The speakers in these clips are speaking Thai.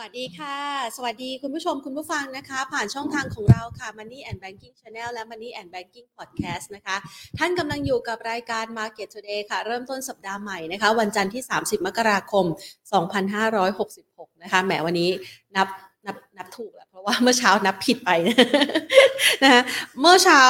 วัสดีค่ะ สวัสดีคุณผู้ชมคุณผู้ฟังนะคะ ผ่านช่องทางของเราค่ะ Money and Banking Channel และ Money and Banking Podcast นะคะ ท่านกำลังอยู่กับรายการ Market Today ค่ะ เริ่มต้นสัปดาห์ใหม่นะคะ วันจันทร์ที่ 30 มกราคม 2566 นะคะแหมวันนี้นับ นับนับถูกแล้วเพราะว่าเมื่อเช้านับผิดไปนะคะเมื่อเช้า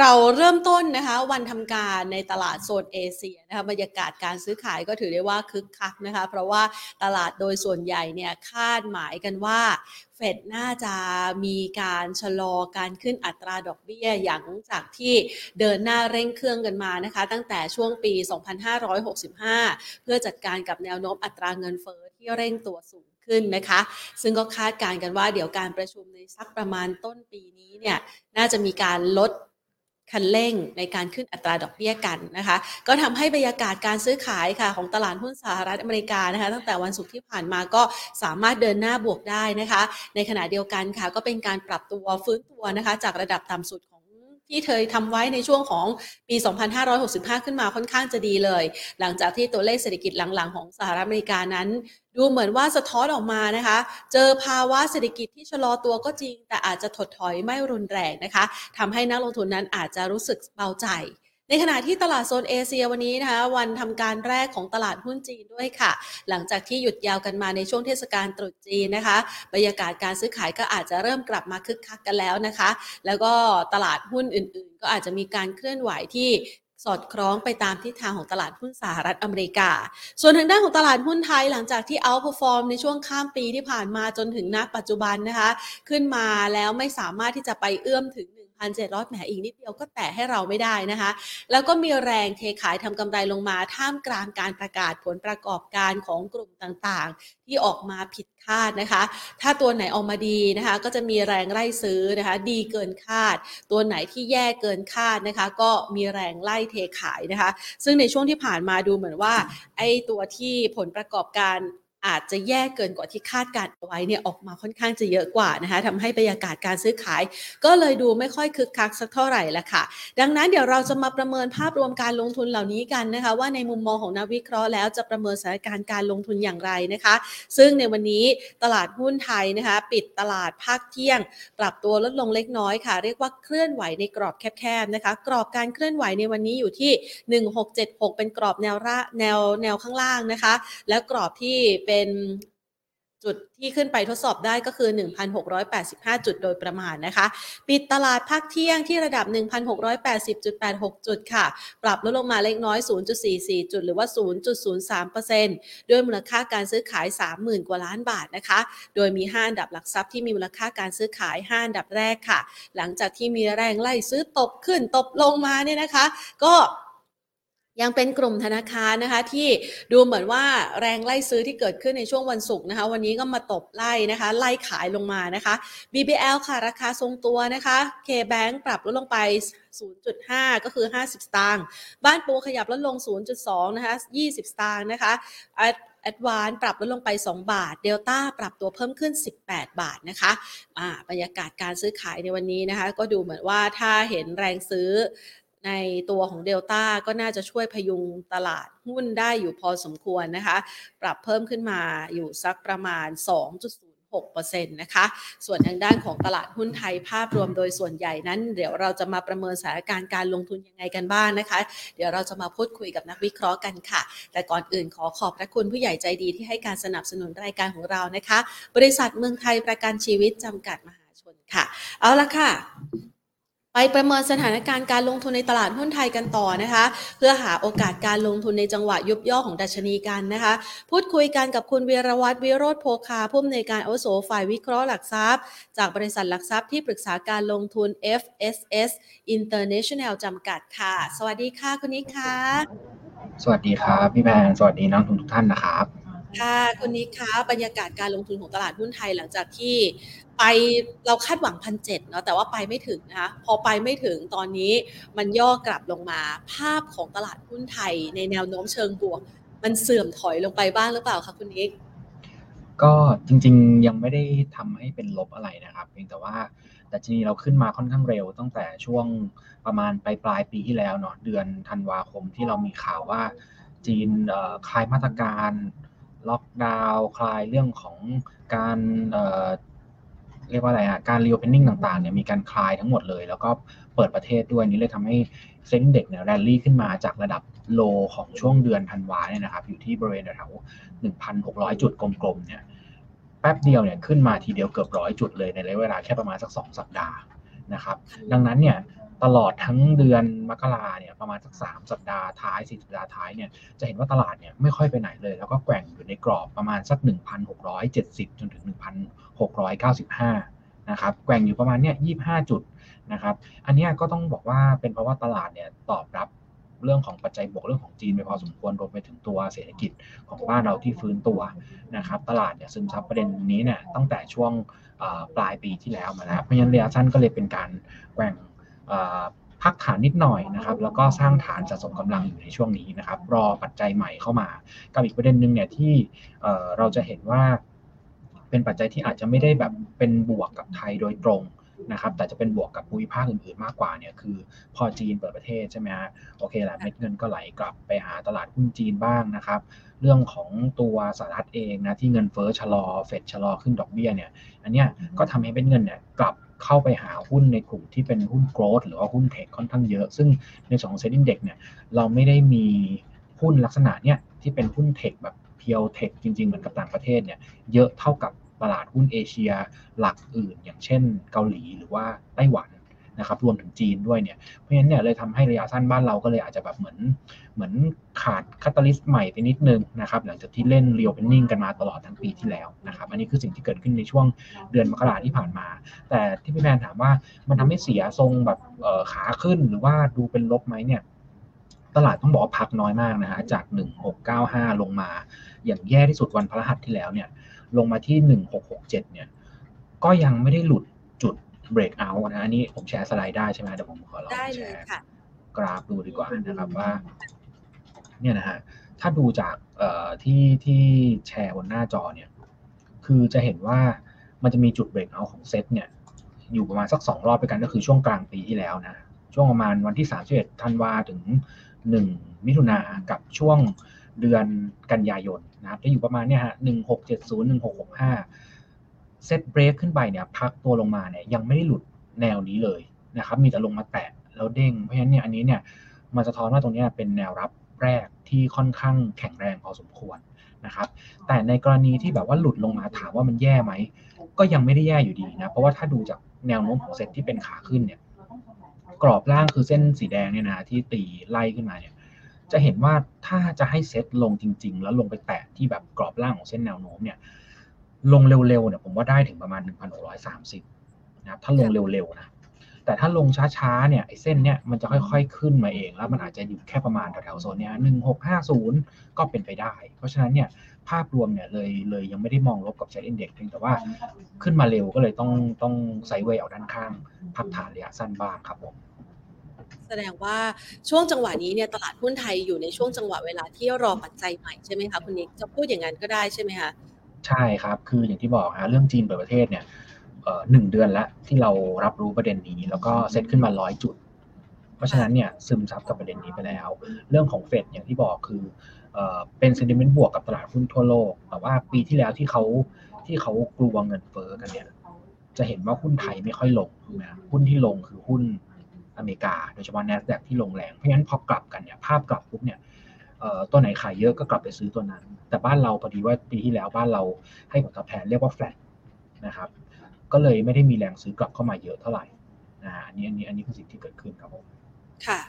เราเริ่มต้นนะคะ วันทำการในตลาดโซนเอเชียนะคะบรรยากาศการซื้อขายก็ถือได้ว่าคึกคักนะคะ เพราะว่าตลาดโดยส่วนใหญ่เนี่ยคาดหมายกันว่าเฟดน่าจะมีการชะลอการขึ้นอัตราดอกเบี้ยอย่างจากที่เดินหน้าเร่งเครื่องกันมานะคะ ตั้งแต่ช่วงปี 2565 เพื่อจัดการกับแนวโน้มอัตราเงินเฟ้อที่เร่งตัวสูง ขึ้นนะคะ ซึ่งก็คาดการณ์กันว่าเดี๋ยวการประชุมในสักประมาณต้นปีนี้เนี่ยน่าจะมีการลดคันเร่งในการขึ้นอัตราดอกเบี้ยกันนะคะ ก็ทำให้บรรยากาศการซื้อขายค่ะของตลาดหุ้นสหรัฐอเมริกานะคะ ตั้งแต่วันศุกร์ที่ผ่านมาก็สามารถเดินหน้าบวกได้นะคะ ในขณะเดียวกันค่ะ ก็เป็นการปรับตัวฟื้นตัวนะคะ จากระดับต่ำสุด ที่เคยทำไว้ในช่วงของปี 2565 ขึ้นมาค่อนข้างจะดีเลย หลังจากที่ตัวเลขเศรษฐกิจหลังๆ ของสหรัฐอเมริกานั้น ดูเหมือนว่าสะท้อนออกมานะคะ เจอภาวะเศรษฐกิจที่ชะลอตัวก็จริง แต่อาจจะถดถอยไม่รุนแรงนะคะทำให้นักลงทุนนั้นอาจจะรู้สึกเบาใจ ในขณะที่ตลาดโซนเอเชียวันนี้นะคะวันทำการแรกของตลาดหุ้นจีนด้วยค่ะ หลังจากที่หยุดยาวกันมาในช่วงเทศกาลตรุษจีนนะคะ บรรยากาศการซื้อขายก็อาจจะเริ่มกลับมาคึกคักกันแล้วนะคะ แล้วก็ตลาดหุ้นอื่น ๆ ก็อาจจะมีการเคลื่อนไหวที่สอดคล้องไปตามทิศทางของตลาดหุ้นสหรัฐอเมริกา ส่วนทางด้านของตลาดหุ้นไทยหลังจากที่เอาพอฟอร์มในช่วงข้ามปีที่ผ่านมาจนถึงณปัจจุบันนะคะ ขึ้นมาแล้วไม่สามารถที่จะไปเอื้อมถึง 1,700แหมอีกนิดเดียวก็แตะให้เราไม่ได้นะคะ แล้วก็มีแรงเทขายทำกำไรลงมาท่ามกลางการประกาศผลประกอบการของกลุ่มต่างๆ ที่ออกมาผิดคาดนะคะ ถ้าตัวไหนออกมาดีนะคะ ก็จะมีแรงไล่ซื้อนะคะ ดีเกินคาด ตัวไหนที่แย่เกินคาดนะคะ ก็มีแรงไล่เทขายนะคะ ซึ่งในช่วงที่ผ่านมาดูเหมือนว่าไอ้ตัวที่ผลประกอบการ อาจจะแย่เกินกว่าที่คาดการเอาไว้เนี่ยออกมาค่อนข้างจะเยอะกว่านะคะทำให้บรรยากาศการซื้อขาย ก็เลยดูไม่ค่อยคึกคักสักเท่าไหร่ละค่ะ ดังนั้นเดี๋ยวเราจะมาประเมินภาพรวมการลงทุนเหล่านี้กันนะคะ ว่าในมุมมองของนักวิเคราะห์แล้วจะประเมินสถานการณ์การลงทุนอย่างไรนะคะ ซึ่งในวันนี้ตลาดหุ้นไทยนะคะ ปิดตลาดภาคเที่ยง ปรับตัวลดลงเล็กน้อยค่ะ เรียกว่าเคลื่อนไหวในกรอบแคบๆนะคะ กรอบการเคลื่อนไหวในวันนี้อยู่ที่ 1676 เป็นกรอบแนวระแนวแนวข้างล่างนะคะ แล้วกรอบที่เป็นเป็นจุดที่ขึ้นไปทดสอบได้ก็คือ 1,685 จุดโดยประมาณนะคะ ปิดตลาดภาคเที่ยงที่ระดับ 1,680.86 จุดค่ะ ปรับลดลงมาเล็กน้อย 0.44 จุดหรือว่า 0.03%ด้วยมูลค่าการซื้อขาย 30,000 กว่าล้านบาทนะคะ โดยมี 5 อันดับหลักทรัพย์ที่มีมูลค่าการซื้อขาย 5 อันดับแรกค่ะ หลังจากที่มีแรงไล่ซื้อตบขึ้นตบลงมาเนี่ยนะคะ ก็ ยังเป็นกลุ่มธนาคารนะคะที่ดูเหมือนว่าแรงไล่ซื้อที่เกิดขึ้นในช่วงวันศุกร์นะคะ วันนี้ก็มาตบไล่นะคะ ไล่ขายลงมานะคะ BBL ค่ะ ราคาทรงตัวนะคะ K-Bank ปรับลดลงไป 0.5 ก็คือ 50 สตางค์บ้านปูขยับลดลง 0.2 นะคะ 20 สตางค์นะคะแอดวานปรับลดลงไป 2 บาท เดลต้าปรับตัวเพิ่มขึ้น 18 บาทนะคะะบรรยากาศการซื้อขายในวันนี้นะคะ ก็ดูเหมือนว่าถ้าเห็นแรงซื้อ ในตัวของเดลต้าก็น่าจะช่วยพยุงตลาดหุ้นได้อยู่พอสมควรนะคะ ปรับเพิ่มขึ้นมาอยู่สักประมาณ 2.06%นะคะ ส่วนทางด้านของตลาดหุ้นไทยภาพรวมโดยส่วนใหญ่นั้น เดี๋ยวเราจะมาประเมินสถานการณ์การลงทุนยังไงกันบ้างนนะคะ เดี๋ยวเราจะมาพูดคุยกับนักวิเคราะห์กันค่ะ แต่ก่อนอื่นขอขอบพระคุณผู้ใหญ่ใจดีที่ให้การสนับสนุนรายการของเรานะคะ บริษัทเมืองไทยประกันชีวิตจำกัดมหาชนค่ะ เอาละค่ะ ไปประเมินสถานการณ์การลงทุนในตลาดหุ้นไทยกันต่อนะคะ เพื่อหาโอกาสการลงทุนในจังหวะยุบย่อของดัชนีกันนะคะ พูดคุยกันกับคุณวีรวัตรวิโรธโพคาผู้อำนวยการอุโสฝ่ายวิเคราะห์หลักทรัพย์ จากบริษัทหลักทรัพย์ที่ปรึกษาการลงทุน FSS International จำกัดค่ะ สวัสดีค่ะคุณนิกค่ะ สวัสดีครับพี่แมนสวัสดีนักลงทุนทุกท่านนะครับ ค่ะคุณนิกคะบรรยากาศการลงทุนของตลาดหุ้นไทยหลังจากที่ไปเราคาดหวังพันเจ็ดเนาะแต่ว่าไปไม่ถึงนะคะพอไปไม่ถึงตอนนี้มันย่อกลับลงมา ภาพของตลาดหุ้นไทยในแนวโน้มเชิงบวก มันเสื่อมถอยลงไปบ้างหรือเปล่าคะคุณนิกก็จริงๆยังไม่ได้ทำให้เป็นลบอะไรนะครับ เพียงแต่ว่าแต่จริงเราขึ้นมาค่อนข้างเร็วตั้งแต่ช่วงประมาณปลายปลายปีที่แล้วเนาะเดือนธันวาคมที่เรามีข่าวว่าจีนคลายมาตรการ ล็อกดาวน์คลายเรื่องของการเเรียกว่าอะไรอะการ reopening ต่างๆเนี่ยมีการคลายทั้งหมดเลย แล้วก็เปิดประเทศด้วยนี้เลยทำให้ SET Index เนี่ยแรลลี่ขึ้นมาจากระดับ low ของช่วงเดือนธันวาเนี่ยนะครับอยู่ที่บริเวณแถว1,600 จุดกลมๆเนี่ยแป๊บเดียวเนี่ยขึ้นมาทีเดียวเกือบร้อยจุดเลยในระยะเวลาแค่ประมาณสัก 2 สัปดาห์นะครับดังนั้นเนี่ย ตลอดทั้งเดือนมกราเนี่ยประมาณสักสามสัปดาห์ท้ายสี่สัปดาห์ท้ายเนี่ยจะเห็นว่าตลาดเนี่ยไม่ค่อยไปไหนเลย แล้วก็แกว่งอยู่ในกรอบประมาณสัก 1,670 จนถึง 1,695 นะครับแกว่งอยู่ประมาณเนี่ย25 จุดนะครับอันนี้ก็ต้องบอกว่าเป็นเพราะว่าตลาดเนี่ยตอบรับเรื่องของปัจจัยบวกเรื่องของจีนไปพอสมควรรวมไปถึงตัวเศรษฐกิจของบ้านเราที่ฟื้นตัวนะครับตลาดเนี่ยซึมซับประเด็นนี้เนี่ยตั้งแต่ช่วงปลายปีที่แล้วมาแล้วเพราะฉะนั้นระยะสั้นก็เลยเป็นการแกว่ง พักฐานนิดหน่อยนะครับแล้วก็สร้างฐานสะสมกำลังอยู่ในช่วงนี้นะครับ รอปัจจัยใหม่เข้ามา กับอีกประเด็นหนึ่งเนี่ยที่เราจะเห็นว่า เป็นปัจจัยที่อาจจะไม่ได้แบบเป็นบวกกับไทยโดยตรงนะครับแต่จะเป็นบวกกับภูมิภาคอื่นๆมากกว่าเนี่ยคือพอจีนเปิดประเทศใช่ไหมฮะโอเคแหละเม็ดเงินก็ไหลกลับไปหาตลาดหุ้นจีนบ้างนะครับ เรื่องของตัวสหรัฐเองนะที่เงินเฟ้อชะลอเฟดชะลอขึ้นดอกเบี้ยเนี่ยอันเนี้ยก็ทำให้เม็ดเงินเนี่ยกลับ เข้าไปหาหุ้นในกลุ่มที่เป็นหุ้น growth หรือว่าหุ้น tech ค่อนข้างเยอะ ซึ่งในส่วนของ SET Index เนี่ยเราไม่ได้มีหุ้นลักษณะเนี่ยที่เป็นหุ้น tech แบบ pure tech จริงๆ เหมือนกับต่างประเทศเนี่ยเยอะเท่ากับตลาดหุ้นเอเชียหลักอื่น อย่างเช่นเกาหลีหรือว่าไต้หวัน นะครับรวมถึงจีนด้วยเนี่ยเพราะฉะนั้นเนี่ยเลยทำให้ระยะสั้นบ้านเราก็เลยอาจจะแบบเหมือนเหมือนขาดคาตาลิสต์ใหม่ไปนิดนึงนะครับหลังจากที่เล่นเรียวเป็นนิ่งกันมาตลอดทั้งปีที่แล้วนะครับอันนี้คือสิ่งที่เกิดขึ้นในช่วงเดือนมกราที่ผ่านมา แต่ที่พี่แมนถามว่ามันทำให้เสียทรงแบบขาขึ้นหรือว่าดูเป็นลบไหมเนี่ยตลาดต้องบอกว่าพักน้อยมากนะฮะจาก 1695 ลงมา อย่างแย่ที่สุดวันพฤหัสที่แล้วเนี่ย ลงมาที่ 1667 เนี่ย ก็ยังไม่ได้หลุดจุด break out นะอันนี้ผมแชร์สไลด์ได้ใช่ไหมเดี๋ยวผมขอลองแชร์กราฟดูดีกว่านะครับว่า เนี่ยนะฮะถ้าดูจากเอ่อที่ที่แชร์บนหน้าจอเนี่ย คือจะเห็นว่ามันจะมีจุด break out ของเซตเนี่ย อยู่ประมาณสักสองรอบไปกันก็คือช่วงกลางปีที่แล้วนะ ช่วงประมาณวันที่ 31 ธันวาถึง 1 มิถุนากับช่วงเดือนกันยายนนะครับจะอยู่ประมาณเนี่ยฮะหนึ่งหกเจ็ดศูนย์หนึ่งหกหกห้า เซตเบรกขึ้นไปเนี่ยพักตัวลงมาเนี่ยยังไม่ได้หลุดแนวนี้เลยนะครับมีแต่ลงมาแตะแล้วเด้งเพราะฉะนั้นเนี่ยอันนี้เนี่ยมันจะท้อนว่าตรงนี้เป็นแนวรับแรกที่ค่อนข้างแข็งแรงพอสมควรนะครับแต่ในกรณีที่แบบว่าหลุดลงมาถามว่ามันแย่ไหม ก็ยังไม่ได้แย่อยู่ดีนะ เพราะว่าถ้าดูจากแนวโน้มของเซตที่เป็นขาขึ้นเนี่ยกรอบล่างคือเส้นสีแดงเนี่ยนะที่ตีไล่ขึ้นมาเนี่ยจะเห็นว่าถ้าจะให้เซตลงจริง ๆ แล้วลงไปแตะที่แบบกรอบล่างของเส้นแนวโน้มเนี่ย ลงเร็วๆเนี่ยผมว่าได้ถึงประมาณ 1,630 นะครับ ถ้าลงเร็วๆนะ แต่ถ้าลงช้าๆ เนี่ยไอ้เส้นเนี่ยมันจะค่อยๆ ขึ้นมาเอง แล้วมันอาจจะอยู่แค่ประมาณแถวๆโซนเนี้ย1650 ก็เป็นไปได้ เพราะฉะนั้นเนี่ยภาพรวมเนี่ยเลยเลยยังไม่ได้มองลบกับ SET Index เพียงแต่ว่าขึ้นมาเร็วก็เลยต้องต้อง sideway เอาด้านข้าง พักฐานระยะสั้นบ้างครับผมแสดงว่าช่วงจังหวะนี้เนี่ยตลาดหุ้นไทยอยู่ในช่วงจังหวะเวลาที่รอปัจจัยใหม่ใช่ไหมคะคุณนิกจะพูดอย่างนั้นก็ได้ใช่ไหมคะ ใช่ครับ คืออย่างที่บอกฮะเรื่องจีนเปิดประเทศเนี่ยหนึ่งเดือนแล้วที่เรารับรู้ประเด็นนี้ แล้วก็เซตขึ้นมาร้อยจุด เพราะฉะนั้นเนี่ยซึมซับกับประเด็นนี้ไปแล้ว เรื่องของเฟดอย่างที่บอกคือเป็นเซนดิเมนต์บวกกับตลาดหุ้นทั่วโลก แต่ว่าปีที่แล้วที่เขาที่เขากลัวเงินเฟ้อกันเนี่ย จะเห็นว่าหุ้นไทยไม่ค่อยลงนะหุ้นที่ลงคือหุ้นอเมริกา โดยเฉพาะ NASDAQ ที่ลงแรง เพราะฉะนั้นพอกลับกันเนี่ยภาพกลับปุ๊บเนี่ย ตัวไหนขายเยอะก็กลับไปซื้อตัวนั้น แต่บ้านเราพอดีว่าปีที่แล้วบ้านเราให้ผลตอบแทนเรียกว่าแฟลตนะครับ ก็เลยไม่ได้มีแรงซื้อกลับเข้ามาเยอะเท่าไหร่นะอันนี้อันนี้อันนี้คือสิ่งที่เกิดขึ้นครับผมค่ะ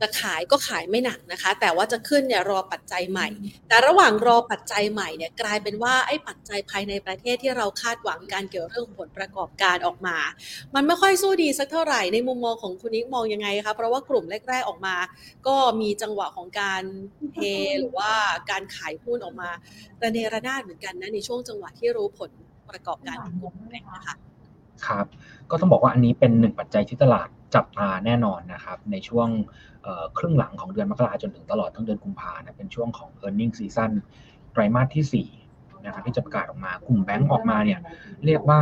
จะขายก็ขายไม่หนักนะคะ แต่ว่าจะขึ้นเนี่ยรอปัจจัยใหม่ แต่ระหว่างรอปัจจัยใหม่เนี่ยกลายเป็นว่าไอ้ปัจจัยภายในประเทศที่เราคาดหวังการเกี่ยวเรื่องผลประกอบการออกมา มันไม่ค่อยสู้ดีสักเท่าไหร่ในมุมมองของคุณนิกมองยังไงคะเพราะว่ากลุ่มแรก ๆออกมา ก็มีจังหวะของการเทหรือว่าการขายหุ้นออกมาระเนระนาดเหมือนกันนะในช่วงจังหวะที่รู้ผลประกอบการของกลุ่มแรกนะคะครับ ก็ต้องบอกว่าอันนี้เป็นหนึ่งปัจจัยที่ตลาด จับตาแน่นอนนะครับ ในช่วงครึ่งหลังของเดือนมกราจนถึงตลอดทั้งเดือนกุมภานะเป็นช่วงของ e a r n i n g ็ season ไตรมาสที่4นะครับที่จะประกาศออกมากลุ่มแบงก์ออกมาเนี่ยเรียกว่า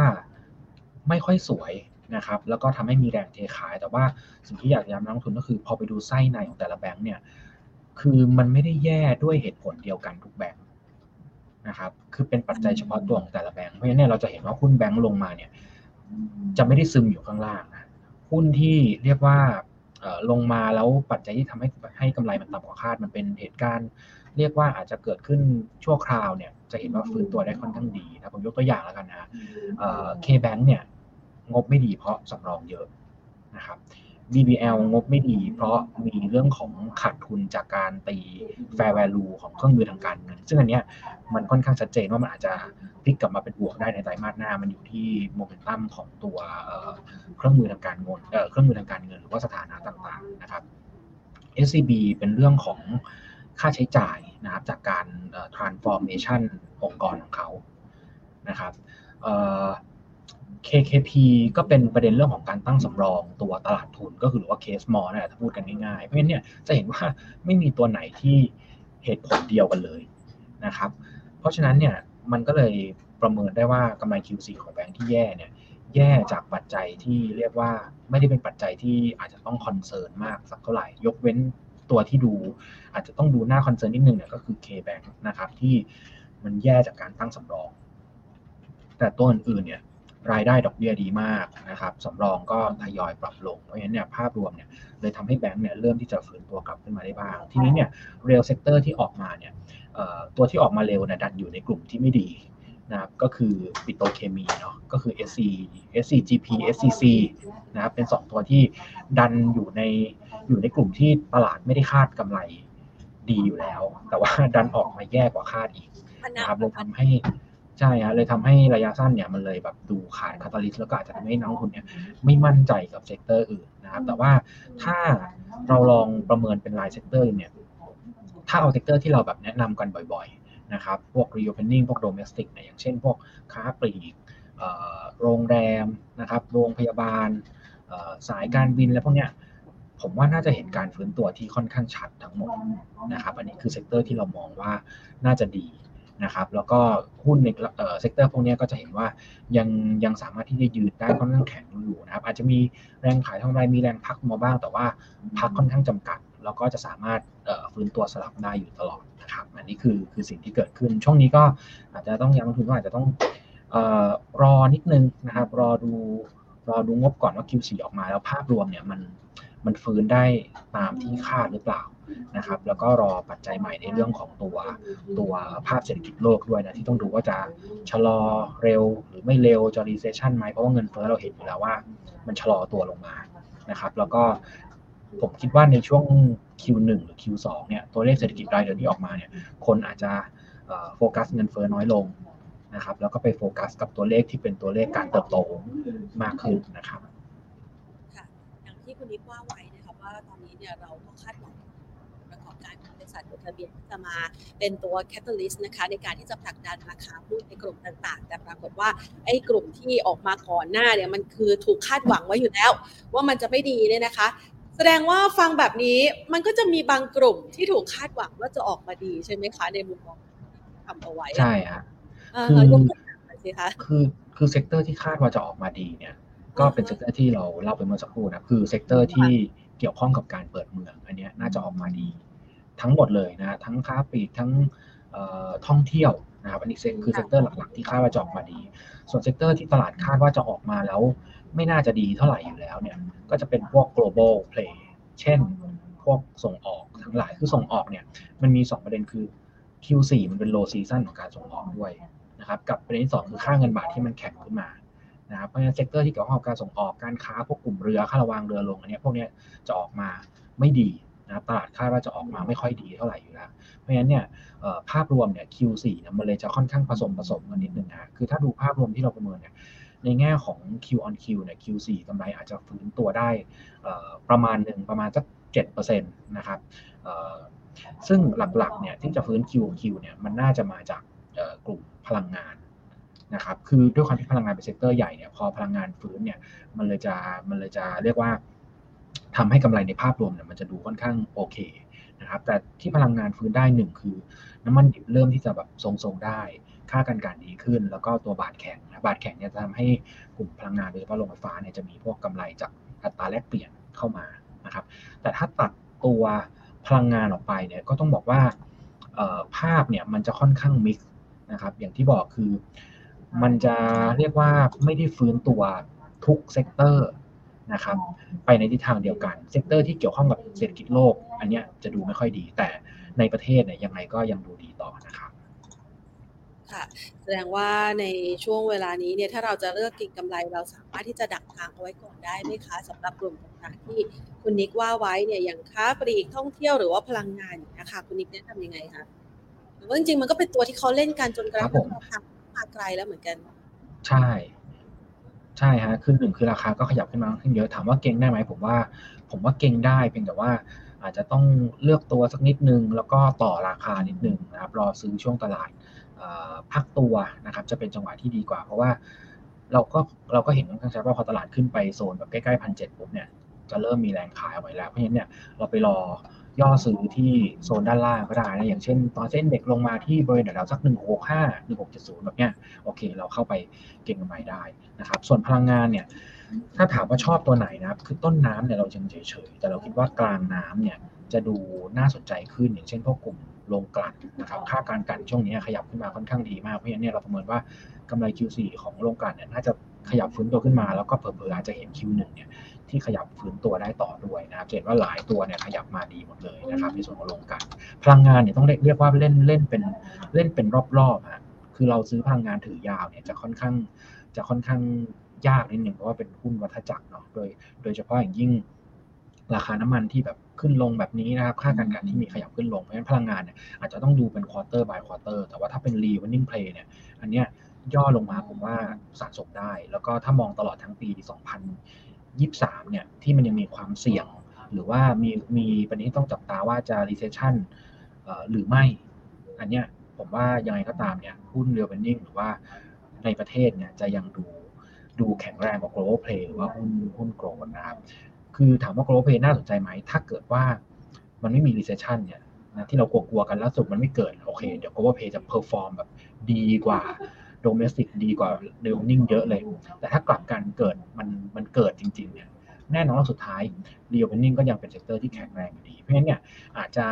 ไม่ค่อยสวยนะครับแล้วก็ทำให้มีแรงเทขาย แต่ว่าสิ่งที่อยากย้ำนักลงทุนก็คือพอไปดูไส้ในของแต่ละแบงก์เนี่ยคือมันไม่ได้แย่ด้วยเหตุผลเดียวกันทุกแบงก์นะครับคือเป็นปัจจัยเฉพาะตัวของแต่ละแบงค์เพราะฉะนั้นเนี่ยเราจะเห็นว่าหุ้นแบงค์ลงมาเนี่ยจะไม่ได้ซึมอยู่ข้างล่างนะ หุ้นที่เรียกว่าลงมาแล้วปัจจัยที่ทำให้ให้กำไรมันต่ำกว่าคาดมันเป็นเหตุการณ์ เรียกว่าอาจจะเกิดขึ้นชั่วคราวเนี่ยจะเห็นว่าฟื้นตัวได้ค่อนข้างดีนะผมยกตัวอย่างแล้วกันนะเคแบงค์เนี่ยงบไม่ดีเพราะสำรองเยอะนะครับ BBL งบไม่ดี เพราะมีเรื่องของขาดทุนจากการตี fair value ของเครื่องมือทางการเงิน ซึ่งอันเนี้ยมันค่อนข้างชัดเจนว่ามันอาจจะพลิกกลับมาเป็นบวกได้ในไตรมาสหน้า มันอยู่ที่โมเมนตัมของตัวเครื่องมือทางการเงินเครื่องมือทางการเงินหรือว่าสถานะต่างๆนะครับ SCB เป็นเรื่องของค่าใช้จ่ายนะครับจากการ transformation องค์กรของเขานะครับ KKP ก็เป็นประเด็นเรื่องของการตั้งสำรองตัวตลาดทุนก็คือหรือว่า case MORE นั่นแหละถ้าพูดกันง่ายๆ เพราะฉะนั้นเนี่ยจะเห็นว่าไม่มีตัวไหนที่เหตุผลเดียวกันเลยนะครับ เพราะฉะนั้นเนี่ยมันก็เลยประเมินได้ว่ากำไร Q4 ของแบงค์ที่แย่เนี่ยแย่จากปัจจัยที่เรียกว่าไม่ได้เป็นปัจจัยที่อาจจะต้อง concern มากสักเท่าไหร่ ยกเว้นตัวที่ดูอาจจะต้องดูน่า concern นิดนึงเนี่ยก็คือ K-Bank นะครับที่มันแย่จากการตั้งสำรอง แต่ตัวอื่นๆเนี่ย รายได้ดอกเบี้ยดีมากนะครับสำรองก็ทยอยปรับลง เพราะฉะนั้นเนี่ยภาพรวมเนี่ยเลยทำให้แบงก์เนี่ยเริ่มที่จะฟื้นตัวกลับขึ้นมาได้บ้าง ทีนี้เนี่ย real sector ที่ออกมาเนี่ยตัวที่ออกมาเร็วนะดันอยู่ในกลุ่มที่ไม่ดีนะครับก็คือปิโตเคมีเนาะก็คือ SC SCGP SCC นะครับเป็น 2 ตัวที่ดันอยู่ในอยู่ในกลุ่มที่ตลาดไม่ได้คาดกำไรดีอยู่แล้ว แต่ว่าดันออกมาแย่กว่าคาดอีกนะครับเลยทำให้ ใช่ฮะเลยทำให้ระยะสั้นเนี่ยมันเลยแบบดูขาด catalyst แล้วก็อาจจะทำให้นักลงทุนเนี่ยไม่มั่นใจกับ sector อื่นนะครับ แต่ว่าถ้าเราลองประเมินเป็นราย sector เนี่ยถ้าเอา sector ที่เราแบบแนะนำกันบ่อยๆนะครับพวก reopening พวก domestic เนี่ยอย่างเช่น พวกค้าปลีกโรงแรมนะครับโรงพยาบาลสายการบินและพวกเนี้ยผมว่าน่าจะเห็นการฟื้นตัวที่ค่อนข้างชัดทั้งหมดนะครับ อันนี้คือ sector ที่เรามองว่าน่าจะดี นะครับแล้วก็หุ้นในเซกเตอร์พวกนี้ก็จะเห็นว่ายังยังสามารถที่จะยืนได้ค่อนข้างแข็งอยู่นะครับอาจจะมีแรงขายทำกำไรมีแรงพักมาบ้าง แต่ว่าพักค่อนข้างจำกัด แล้วก็จะสามารถฟื้นตัวสลับได้อยู่ตลอดนะครับอันนี้คือคือสิ่งที่เกิดขึ้น ช่วงนี้ก็อาจจะต้องยังลุ้นว่าอาจจะต้องรอนิดนึงนะครับรอดูรอดูงบก่อนว่า Q4 ออกมาแล้วภาพรวมเนี่ยมันมันฟื้นได้ตามที่คาดหรือเปล่า นะครับแล้วก็รอปัจจัยใหม่ในเรื่องของตัวตัวภาพเศรษฐกิจโลกด้วยนะที่ต้องดูว่าจะชะลอเร็วหรือไม่เร็วจะ recession ไหมเพราะว่าเงินเฟ้อเราเห็นอยู่แล้วว่า มันชะลอตัวลงมานะครับ แล้วก็ผมคิดว่าในช่วง Q1 หรือ Q2 เนี่ยตัวเลขเศรษฐกิจรายเดือนที่ออกมาเนี่ยคนอาจจะโฟกัสเงินเฟ้อน้อยลงนะครับแล้วก็ไปโฟกัสกับตัวเลขที่เป็นตัวเลขการเติบโตมากขึ้นนะครับ ค่ะ อย่างที่คุณนิกว่าไว้นะครับว่าตอนนี้เนี่ยเรา ก็คาดหวังงบบริษัทจดทะเบียนจะมาเป็นตัว catalyst นะคะในการที่จะผลักดันราคาหุ้นในกลุ่มต่างๆ แต่ปรากฏว่าไอ้กลุ่มที่ออกมาก่อนหน้าเนี่ยมันคือถูกคาดหวังไว้อยู่แล้ว ว่ามันจะไม่ดีเนี่ยนะคะ แสดงว่าฟังแบบนี้มันก็จะมีบางกลุ่มที่ถูกคาดหวังว่าจะออกมาดีใช่ไหมคะในมุมมองทำเอาไว้ใช่ฮะคือยกตัวอย่างหน่อยสิคะคือคือ sector ที่คาดว่าจะออกมาดีเนี่ยก็เป็น sector ที่เราเล่าไปเมื่อสักครู่นะคือ sector ที่เกี่ยวข้องกับการเปิดเมือง อันนี้น่าจะออกมาดี ทั้งหมดเลยนะทั้งค้าปลีกทั้งท่องเที่ยวนะครับอันนี้คือ sector หลักๆ ที่คาดว่าจะออกมาดี ส่วน sector ที่ตลาดคาดว่าจะออกมาแล้ว ไม่น่าจะดีเท่าไหร่อยู่แล้วเนี่ยก็จะเป็นพวก global play เช่น พวกส่งออกทั้งหลายคือส่งออกเนี่ยมันมี 2 ประเด็นคือ Q4 มันเป็น low season ของการส่งออกด้วยนะครับกับประเด็นที่2คือค่าเงินบาทที่มันแข็งขึ้นมานะครับเพราะฉะนั้น sector ที่เกี่ยวข้องกับการส่งออกการค้าพวกกลุ่มเรือค่าระวางเรือลงอันนี้พวกนี้จะออกมาไม่ดี นะตลาดคาดว่าจะออกมาไม่ค่อยดีเท่าไหร่อยู่แล้วเพราะฉะนั้นเนี่ยภาพรวมเนี่ย Q4 เนี่ยมันเลยจะค่อนข้างผสมผสมกันนิดนึงนะคือถ้าดูภาพรวมที่เราประเมินเนี่ยในแง่ของ Q on Q เนี่ย Q4 กำไรอาจจะฟื้นตัวได้ประมาณหนึ่งประมาณสัก7%นะครับซึ่งหลักๆเนี่ยที่จะฟื้น Q on Q เนี่ยมันน่าจะมาจากกลุ่มพลังงานนะครับคือด้วยความที่พลังงานเป็นเซกเตอร์ใหญ่เนี่ยพอพลังงานฟื้นเนี่ยมันเลยจะมันเลยจะเรียกว่า ทำให้กำไรในภาพรวมเนี่ยมันจะดูค่อนข้างโอเคนะครับแต่ที่พลังงานฟื้นได้หนึ่งคือ น้ำมันดิบเริ่มที่จะแบบทรงๆได้ ค่าการกลั่นดีขึ้น แล้วก็ตัวบาทแข็งนะบาทแข็งเนี่ยจะทำให้กลุ่มพลังงานโดยเฉพาะโรงไฟฟ้าเนี่ยจะมีพวกกำไรจากอัตราแลกเปลี่ยนเข้ามานะครับ แต่ถ้าตัดตัวพลังงานออกไปเนี่ยก็ต้องบอกว่าภาพเนี่ยมันจะค่อนข้าง mix นะครับอย่างที่บอกคือมันจะเรียกว่าไม่ได้ฟื้นตัวทุก sector นะครับ ไปในทิศทางเดียวกัน sector ที่เกี่ยวข้องกับเศรษฐกิจโลก อันเนี้ยจะดูไม่ค่อยดี แต่ในประเทศเนี่ยยังไงก็ยังดูดีต่อนะครับค่ะแสดงว่าในช่วงเวลานี้เนี่ยถ้าเราจะเลือกกินกำไรเราสามารถที่จะดักทางเอาไว้ก่อนได้ไหมคะสำหรับกลุ่มต่างๆที่คุณนิกว่าไว้เนี่ยอย่างค้าปลีกท่องเที่ยวหรือว่าพลังงานอย่างนี้ยค่ะคุณนิกแนะนำยังไงคะหรือว่าจริงๆมันก็เป็นตัวที่เขาเล่นกันจนกระครับผทั่งมราคามาไกลแล้วเหมือนกัน ใช่ ใช่ฮะ คือหนึ่งคือราคาก็ขยับขึ้นมาขึ้นเยอะ ถามว่าเก่งได้ไหมผมว่า ผมว่าเก่งได้เพียงแต่ว่าอาจจะต้องเลือกตัวสักนิดนึง แล้วก็ต่อราคานิดนึงนะครับ รอซื้อช่วงตลาดพักตัวนะครับ จะเป็นจังหวะที่ดีกว่า เพราะว่าเราก็เราก็เห็นค่อนข้างชัดว่าพอตลาดขึ้นไปโซนแบบใกล้ๆพันเจ็ดปุ๊บเนี่ยจะเริ่มมีแรงขายเอาไว้แล้ว เพราะฉะนั้นเนี่ยเราไปรอ ย่อซื้อที่โซนด้านล่างก็ได้นะอย่างเช่น ตอนเส้นเด็กลงมาที่บริเวณแถวสักหนึ่งหกห้าหนึ่งหกเจ็ดศูนย์แบบเนี้ยโอเค เราเข้าไปเก็งกำไรได้นะครับ ส่วนพลังงานเนี่ย ถ้าถามว่าชอบตัวไหนนะครับคือต้นน้ำเนี่ยเรายังเฉยๆ แต่เราคิดว่ากลางน้ำเนี่ยจะดูน่าสนใจขึ้นอย่างเช่นพวกกลุ่มโรงกลั่นนะครับค่าการกลั่นช่วงนี้ขยับขึ้นมาค่อนข้างดีมากเพราะฉะนั้นเนี่ยเราประเมินว่ากำไร Q4 ของโรงกลั่นเนี่ยน่าจะ ขยับฟื้นตัวขึ้นมาแล้วก็เผลอๆอาจจะเห็น Q1 เนี่ยที่ขยับฟื้นตัวได้ต่อด้วยนะครับจะเห็นว่าหลายตัวเนี่ยขยับมาดีหมดเลยนะครับในส่วนของโรงกลั่นพลังงานเนี่ยต้องเรียกเรียกว่าเล่นเล่นเป็นเล่นเป็นรอบๆฮะคือเราซื้อพลังงานถือยาวเนี่ยจะค่อนข้างจะค่อนข้างยากนิดหนึ่งเพราะว่าเป็นหุ้นวัฏจักรเนาะโดย โดยเฉพาะอย่างยิ่งราคาน้ำมันที่แบบขึ้นลงแบบนี้นะครับ ค่าการกลั่นที่มีขยับขึ้นลงเพราะฉะนั้นพลังงานเนี่ยอาจจะต้องดูเป็นควอเตอร์ by ควอเตอร์แต่ว่าถ้าเป็น reopening play เนี่ย อันเนี้ย ย่อลงมาผมว่าสะสมได้ แล้วก็ถ้ามองตลอดทั้งปี 2023 เนี่ย ที่มันยังมีความเสี่ยง หรือว่ามีมีประเด็นที่ต้องจับตาว่าจะ recession หรือไม่ อันเนี้ยผมว่ายังไงก็ตามเนี่ยหุ้น real winning หรือว่าในประเทศเนี่ยจะยังดูดูแข็งแรงกว่า global play หรือว่าหุ้นหุ้นโกลด์นะครับ คือถามว่า global play น่าสนใจไหม ถ้าเกิดว่ามันไม่มี recession เนี่ยนะที่เรากลัวๆกันล่าสุดมันไม่เกิด โอเค เดี๋ยว global play จะ perform แบบดีกว่า domestic ดีกว่า real winning เยอะเลย แต่ถ้ากลับกันเกิดมันมันเกิดจริงๆเนี่ยแน่นอนว่าสุดท้าย reopening ก็ยังเป็น sector ที่แข็งแรงอยู่ดี เพราะฉะนั้นเนี่ยอาจจะ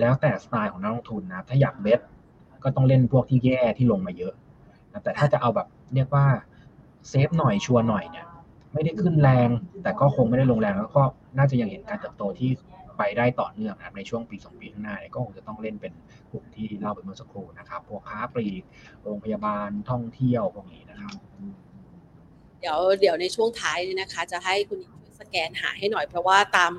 แล้วแต่สไตล์ของนักลงทุนนะถ้าอยาก bet ก็ต้องเล่นพวกที่แย่ที่ลงมาเยอะนะแต่ถ้าจะเอาแบบเรียกว่า safe หน่อยชัวร์หน่อยเนี่ยไม่ได้ขึ้นแรง แต่ก็คงไม่ได้ลงแรงแล้วก็น่าจะยังเห็นการเติบโตที่ ไปได้ต่อเนื่องนะครับในช่วงปีสองปีข้างหน้าเนี่ยก็คงจะต้องเล่นเป็นกลุ่มที่เล่าไปเมื่อสักครู่นะครับ พวกค้าปลีกโรงพยาบาลท่องเที่ยวพวกนี้นะครับ เดี๋ยวเดี๋ยวในช่วงท้ายเนี่ยนะคะ จะให้คุณนิกช่วยสแกนหาให้หน่อยเพราะว่าตาม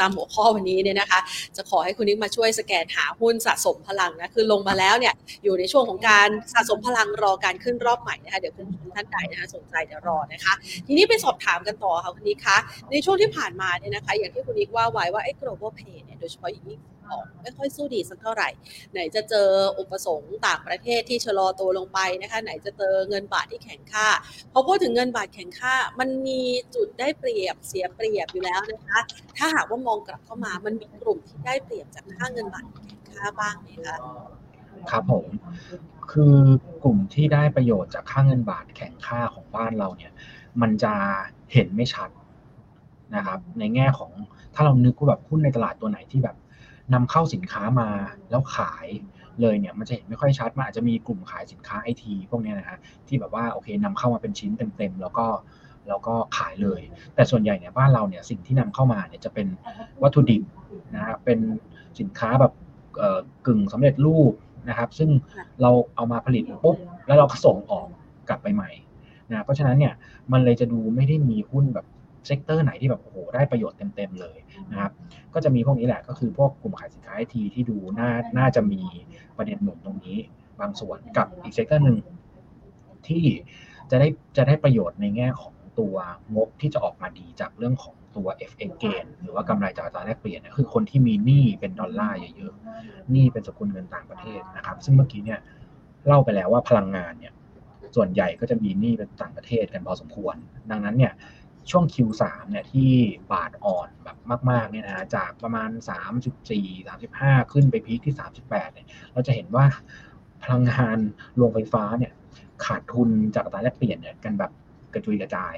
ตามหัวข้อวันนี้เนี่ยนะคะ จะขอให้คุณนิกมาช่วยสแกนหาหุ้นสะสมพลังนะคือลงมาแล้วเนี่ยอยู่ในช่วงของการสะสมพลังรอการขึ้นรอบใหม่นะคะเดี๋ยวคุณท่านใดนะคะสนใจเดี๋ยวรอนะคะ ทีนี้ไปสอบถามกันต่อค่ะคุณนิกคะในช่วงที่ผ่านมาเนี่ยนะคะ อย่างที่คุณนิกว่าไว้ว่าไอ้ global pay เนี่ยโดยเฉพาะอย่างยิ่ง ออกไม่ค่อยสู้ดีสักเท่าไหร่ ไหนจะเจออุปสงค์ต่างประเทศที่ชะลอตัวลงไปนะคะ ไหนจะเจอเงินบาทที่แข็งค่าพอพูดถึงเงินบาทแข็งค่า มันมีจุดได้เปรียบเสียเปรียบอยู่แล้วนะคะ ถ้าหากว่ามองกลับเข้ามามันมีกลุ่มที่ได้เปรียบจากค่าเงินบาทแข็งค่าบ้างไหมคะครับผม คือกลุ่มที่ได้ประโยชน์จากค่าเงินบาทแข็งค่าของบ้านเราเนี่ย มันจะเห็นไม่ชัดนะครับ ในแง่ของถ้าเรานึกว่าแบบหุ้นในตลาดตัวไหนที่แบบ นำเข้าสินค้ามาแล้วขายเลยเนี่ยมันจะเห็นไม่ค่อยชัดมันอาจจะมีกลุ่มขายสินค้าไอทีพวกเนี้ยนะฮะที่แบบว่าโอเคนำเข้ามาเป็นชิ้นเต็มๆแล้วก็แล้วก็ขายเลย แต่ส่วนใหญ่เนี่ยบ้านเราเนี่ยสิ่งที่นำเข้ามาเนี่ยจะเป็นวัตถุดิบนะฮะเป็นสินค้าแบบเอ่อกึ่งสำเร็จรูปนะครับ ซึ่งเราเอามาผลิตปุ๊บแล้วเราก็ส่งออกกลับไปใหม่นะเพราะฉะนั้นเนี่ยมันเลยจะดูไม่ได้มีหุ้นแบบ sector ไหนที่แบบโอ้โหได้ประโยชน์เต็มๆเลยนะครับก็จะมีพวกนี้แหละก็คือพวกกลุ่มขายสินค้าไอทีที่ดูน่าน่าจะมีประเด็นหนุนตรงนี้บางส่วนกับอีก sector หนึ่งที่จะได้จะได้ประโยชน์ในแง่ของตัวงบที่จะออกมาดีจากเรื่องของตัว FX gain หรือว่ากำไรจากอัตราแลกเปลี่ยนคือคนที่มีหนี้เป็นดอลลาร์เยอะๆหนี้เป็นสกุลเงินต่างประเทศนะครับ ซึ่งเมื่อกี้เนี่ยเล่าไปแล้วว่าพลังงานเนี่ยส่วนใหญ่ก็จะมีหนี้เป็นต่างประเทศกันพอสมควร ดังนั้นเนี่ย ช่วง Q3 เนี่ยที่บาทอ่อนแบบมากๆเนี่ยนะจากประมาณ 34 35 ขึ้นไปพีคที่ 38เนี่ยเราจะเห็นว่าพลังงานโรงไฟฟ้าเนี่ยขาดทุนจากอัตราแลกเปลี่ยนเนี่ยกันแบบกระจุยกระจาย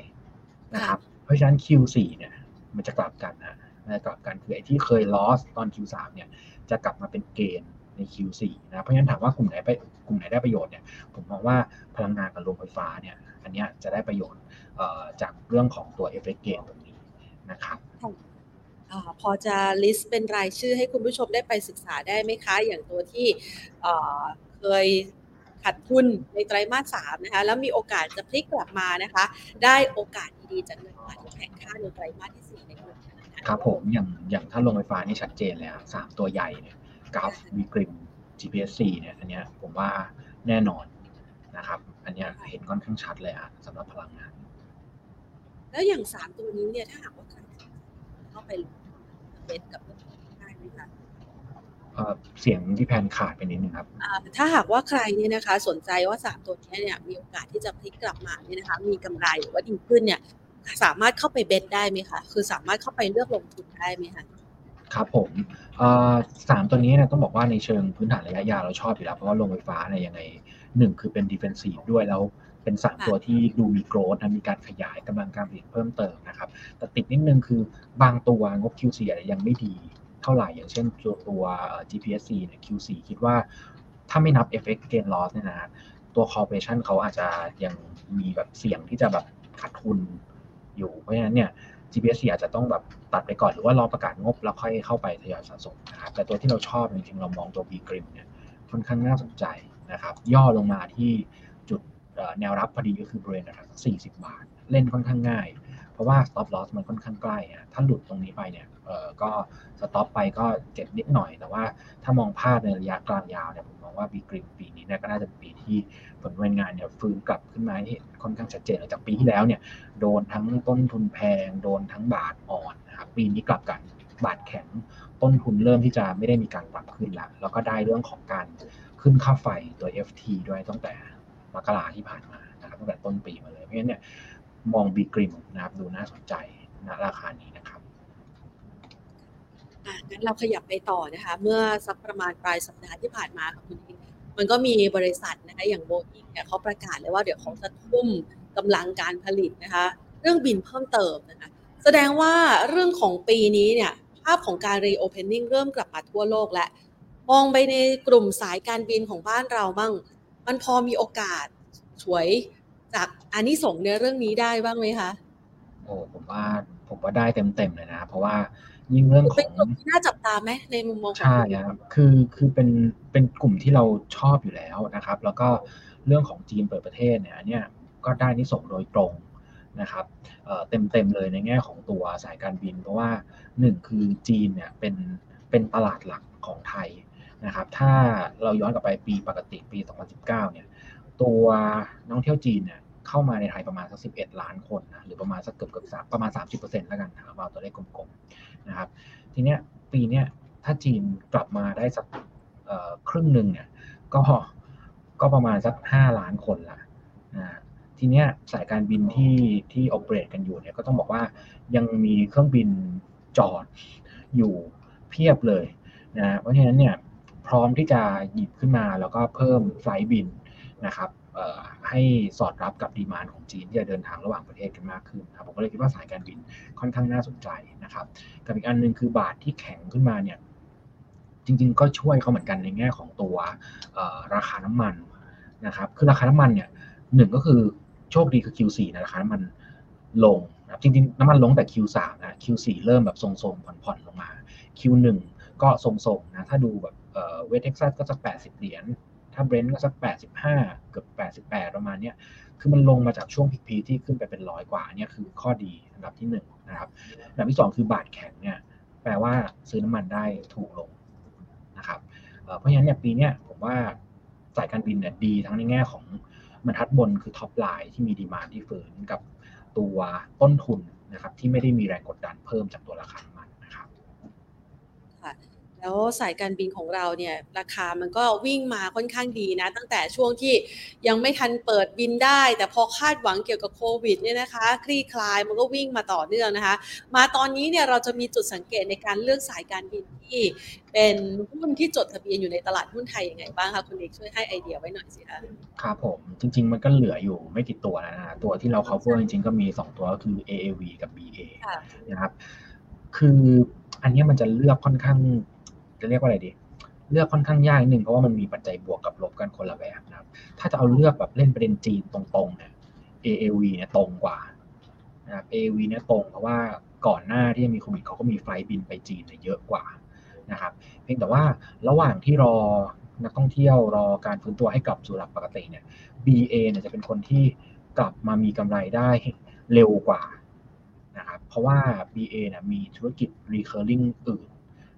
นะครับเพราะฉะนั้น Q4 เนี่ยมันจะกลับกันนะมันจะกลับกันคือไอ้ที่เคย loss ตอน Q3 เนี่ยจะกลับมาเป็นเกณฑ์ใน Q4 นะเพราะฉะนั้นถามว่ากลุ่มไหนไปกลุ่มไหนได้ประโยชน์เนี่ยผมมองว่าพลังงานกับโรงไฟฟ้าเนี่ย อันเนี้ยจะได้ประโยชน์จากเรื่องของตัวเอฟเฟกเกตตรงนี้นะครับพอจะ list เป็นรายชื่อให้คุณผู้ชมได้ไปศึกษาได้ไหมคะ อย่างตัวที่เคยขัดทุนในไตรมาสสามนะคะแล้วมีโอกาสจะพลิกกลับมานะคะ ได้โอกาสดีๆจากเงินบาทที่แข็งค่าในไตรมาสที่สี่ในกลุ่มครับผมอย่างอย่างถ้าลงไฟฟ้านี่ชัดเจนเลยสามตัวใหญ่เนี่ยกราฟวีกริม GPSC เนี่ยอันเนี้ยผมว่าแน่นอน นะครับ อันเนี้ยเห็นค่อนข้างชัดเลยอะสำหรับพลังงาน แล้วอย่างสามตัวนี้เนี่ยถ้าหากว่าใครเข้าไปเบสกับได้ไหมคะเสียงที่แพนขาดไปนิดนึงครับถ้าหากว่าใครเนี่ยนะคะ สนใจว่าสามตัวนี้เนี่ยมีโอกาสที่จะพลิกกลับมาเนี่ยนะคะ มีกำไรหรือว่าดีขึ้นเนี่ย สามารถเข้าไปเบสได้ไหมคะคือสามารถเข้าไปเลือกลงทุนได้ไหมคะครับผมสามตัวนี้นะต้องบอกว่าในเชิงพื้นฐานระยะยาวเราชอบอยู่แล้ว เพราะว่าโรงไฟฟ้าเนี่ยยังไง หนึ่งคือเป็นดิเฟนซีฟด้วยแล้วเป็นสามตัวที่ดูมีโกรธนะมีการขยายกำลังการผลิตเพิ่มเติมนะครับ แต่ติดนิดนึงคือบางตัวงบ Q4 ยังไม่ดีเท่าไหร่อย่างเช่นตัวตัว GPSC เนี่ย Q4 คิดว่าถ้าไม่นับ FX gain loss เนี่ยนะตัว corporation เขาอาจจะยังมีแบบเสี่ยงที่จะแบบขาดทุนอยู่เพราะฉะนั้นเนี่ย GPSC อาจจะต้องแบบตัดไปก่อนหรือว่ารอประกาศงบแล้วค่อยเข้าไปทยอยสะสมนะครับแต่ตัวที่เราชอบจริงๆเรามองตัว B Grim เนี่ยค่อนข้างน่าสนใจ นะครับ ย่อลงมาที่จุดแนวรับพอดีก็คือบริเวณระดับ40 บาท เล่นค่อนข้างง่าย เพราะว่า stop loss มันค่อนข้างใกล้อะถ้าหลุดตรงนี้ไปเนี่ยเออก็สต็อปไปก็เจ็บนิดหน่อย แต่ว่าถ้ามองภาพในระยะกลางยาวเนี่ยผมมองว่าบีกริมปีนี้เนี่ยก็น่าจะเป็นปีที่ผลงานเนี่ยฟื้นกลับขึ้นมาที่ค่อนข้างชัดเจนจากปีที่แล้วเนี่ยโดนทั้งต้นทุนแพง โดนทั้งบาทอ่อนนะครับปีนี้กลับกันบาทแข็งต้นทุนเริ่มที่จะไม่ได้มีการปรับขึ้นละแล้วก็ได้เรื่องของการ ขึ้นค่าไฟตัว FT ด้วยตั้งแต่มกราที่ผ่านมานะครับตั้งแต่ต้นปีมาเลย เพราะฉะนั้นเนี่ยมองบีกริมนะครับดูน่าสนใจณราคานี้นะครับอะงั้นเราขยับไปต่อนะคะ เมื่อสักประมาณปลายสัปดาห์ที่ผ่านมาค่ะคุณมันก็มีบริษัทนะคะอย่างโบอิงเนี่ยเขาประกาศเลยว่าเดี๋ยวเขาจะทุ่มกำลังการผลิตนะคะเรื่องบินเพิ่มเติมนะคะแสดงว่าเรื่องของปีนี้เนี่ยภาพของการรีโอเพนนิ่งเริ่มกลับมาทั่วโลกแล้ว มองไปในกลุ่มสายการบินของบ้านเราบ้าง มันพอมีโอกาสสวยจากอานิสงในเรื่องนี้ได้บ้างไหมคะ โอ้ผมว่าผมว่าได้เต็มๆเลยนะ เพราะว่ายิ่งเรื่องของเป็นกลุ่มที่น่าจับตาไหมในมุมมองใช่ครับคือคือเป็นเป็นกลุ่มที่เราชอบอยู่แล้วนะครับ แล้วก็เรื่องของจีนเปิดประเทศเนี่ยเนี่ยก็ได้นิส่งโดยตรงนะครับเต็มเต็มเลยในแง่ของตัวสายการบิน เพราะว่าหนึ่งคือจีนเนี่ยเป็นเป็นตลาดหลักของไทย นะครับ ถ้าเราย้อนกลับไปปีปกติปี 2019 เนี่ย ตัวนักท่องเที่ยวจีนเนี่ยเข้ามาในไทยประมาณสัก 11 ล้านคนนะ หรือประมาณสักเกือบเกือบสามประมาณ 30%แล้วกันนะเอาตัวเลขกลมๆ นะครับ ทีเนี้ยปีเนี้ยถ้าจีนกลับมาได้สักครึ่งหนึ่งเนี่ย ก็ก็ประมาณสัก 5 ล้านคนละนะทีเนี้ยสายการบินที่ที่โอเปเรตกันอยู่เนี่ยก็ต้องบอกว่ายังมีเครื่องบินจอดอยู่เพียบเลยนะเพราะฉะนั้นเนี่ย พร้อมที่จะหยิบขึ้นมาแล้วก็เพิ่มไฟล์บินนะครับให้สอดรับกับดีมานของจีนที่จะเดินทางระหว่างประเทศกันมากขึ้นครับผมก็เลยคิดว่าสายการบินค่อนข้างน่าสนใจนะครับกับอีกอันนึงคือบาทที่แข็งขึ้นมาเนี่ยจริง ๆ ก็ช่วยเขาเหมือนกันในแง่ของตัวราคาน้ำมันนะครับคือราคาน้ำมันเนี่ยหนึ่งก็คือโชคดีคือ Q4 นะราคาน้ำมันลงนะจริงๆน้ำมันลงแต่ Q3 นะ Q4 เริ่มแบบทรงๆผ่อนๆลงมา Q1 ก็ทรงๆนะถ้าดูแบบ เวทเท็กซัสก็จะ80 เหรียญ ถ้า Brent ก็สัก 85 เกือบ 88 ประมาณนี้คือมันลงมาจากช่วง peak ที่ขึ้นไปเป็นร้อยกว่าเนี่ยคือข้อดีอันดับที่1นะครับอันดับที่ 2 คือบาทแข็งเนี่ยแปลว่าซื้อน้ำมันได้ถูกลงนะครับเพราะฉะนั้นเนี่ยปีนี้ผมว่าสายการบินเนี่ยดีทั้งในแง่ของบรรทัดบนคือ top line ที่มีดีมาที่ฟื้นกลับตัวต้นทุนนะครับที่ไม่ได้มีแรงกดดันเพิ่มจากตัวราคาน้ำมันนะครับ แล้วสายการบินของเราเนี่ยราคามันก็วิ่งมาค่อนข้างดีนะ ตั้งแต่ช่วงที่ยังไม่ทันเปิดบินได้ แต่พอคาดหวังเกี่ยวกับโควิดเนี่ยนะคะ คลี่คลายมันก็วิ่งมาต่อเนื่องนะคะ มาตอนนี้เนี่ยเราจะมีจุดสังเกตในการเลือกสายการบินที่เป็นหุ้นที่จดทะเบียนอยู่ในตลาดหุ้นไทยยังไงบ้างคะคุณเอกช่วยให้ไอเดียไว้หน่อยสิคะครับผมจริง ๆ มันก็เหลืออยู่ไม่กี่ตัวนะะตัวที่เรา cover จริงๆก็มี 2 ตัวก็คือ AAV กับ BA นะครับคืออันนี้มันจะเลือกค่อนข้าง จะเรียกว่าอะไรดี เลือกค่อนข้างยากนิดนึงเพราะว่ามันมีปัจจัยบวกกับลบกันคนละแบบนะครับ ถ้าจะเอาเลือกแบบเล่นประเด็นจีนตรงๆเนี่ย AAV เนี่ยตรงกว่านะครับ AAV เนี่ยตรงเพราะว่าก่อนหน้าที่จะมีโควิดเขาก็มีไฟบินไปจีนเนี่ยเยอะกว่านะครับ เพียงแต่ว่าระหว่างที่รอนักท่องเที่ยวรอการฟื้นตัวให้กลับสู่ระดับปกติเนี่ย BA เนี่ยจะเป็นคนที่กลับมามีกำไรได้เร็วกว่านะครับ เพราะว่า BA เนี่ยมีธุรกิจ recurring อื่น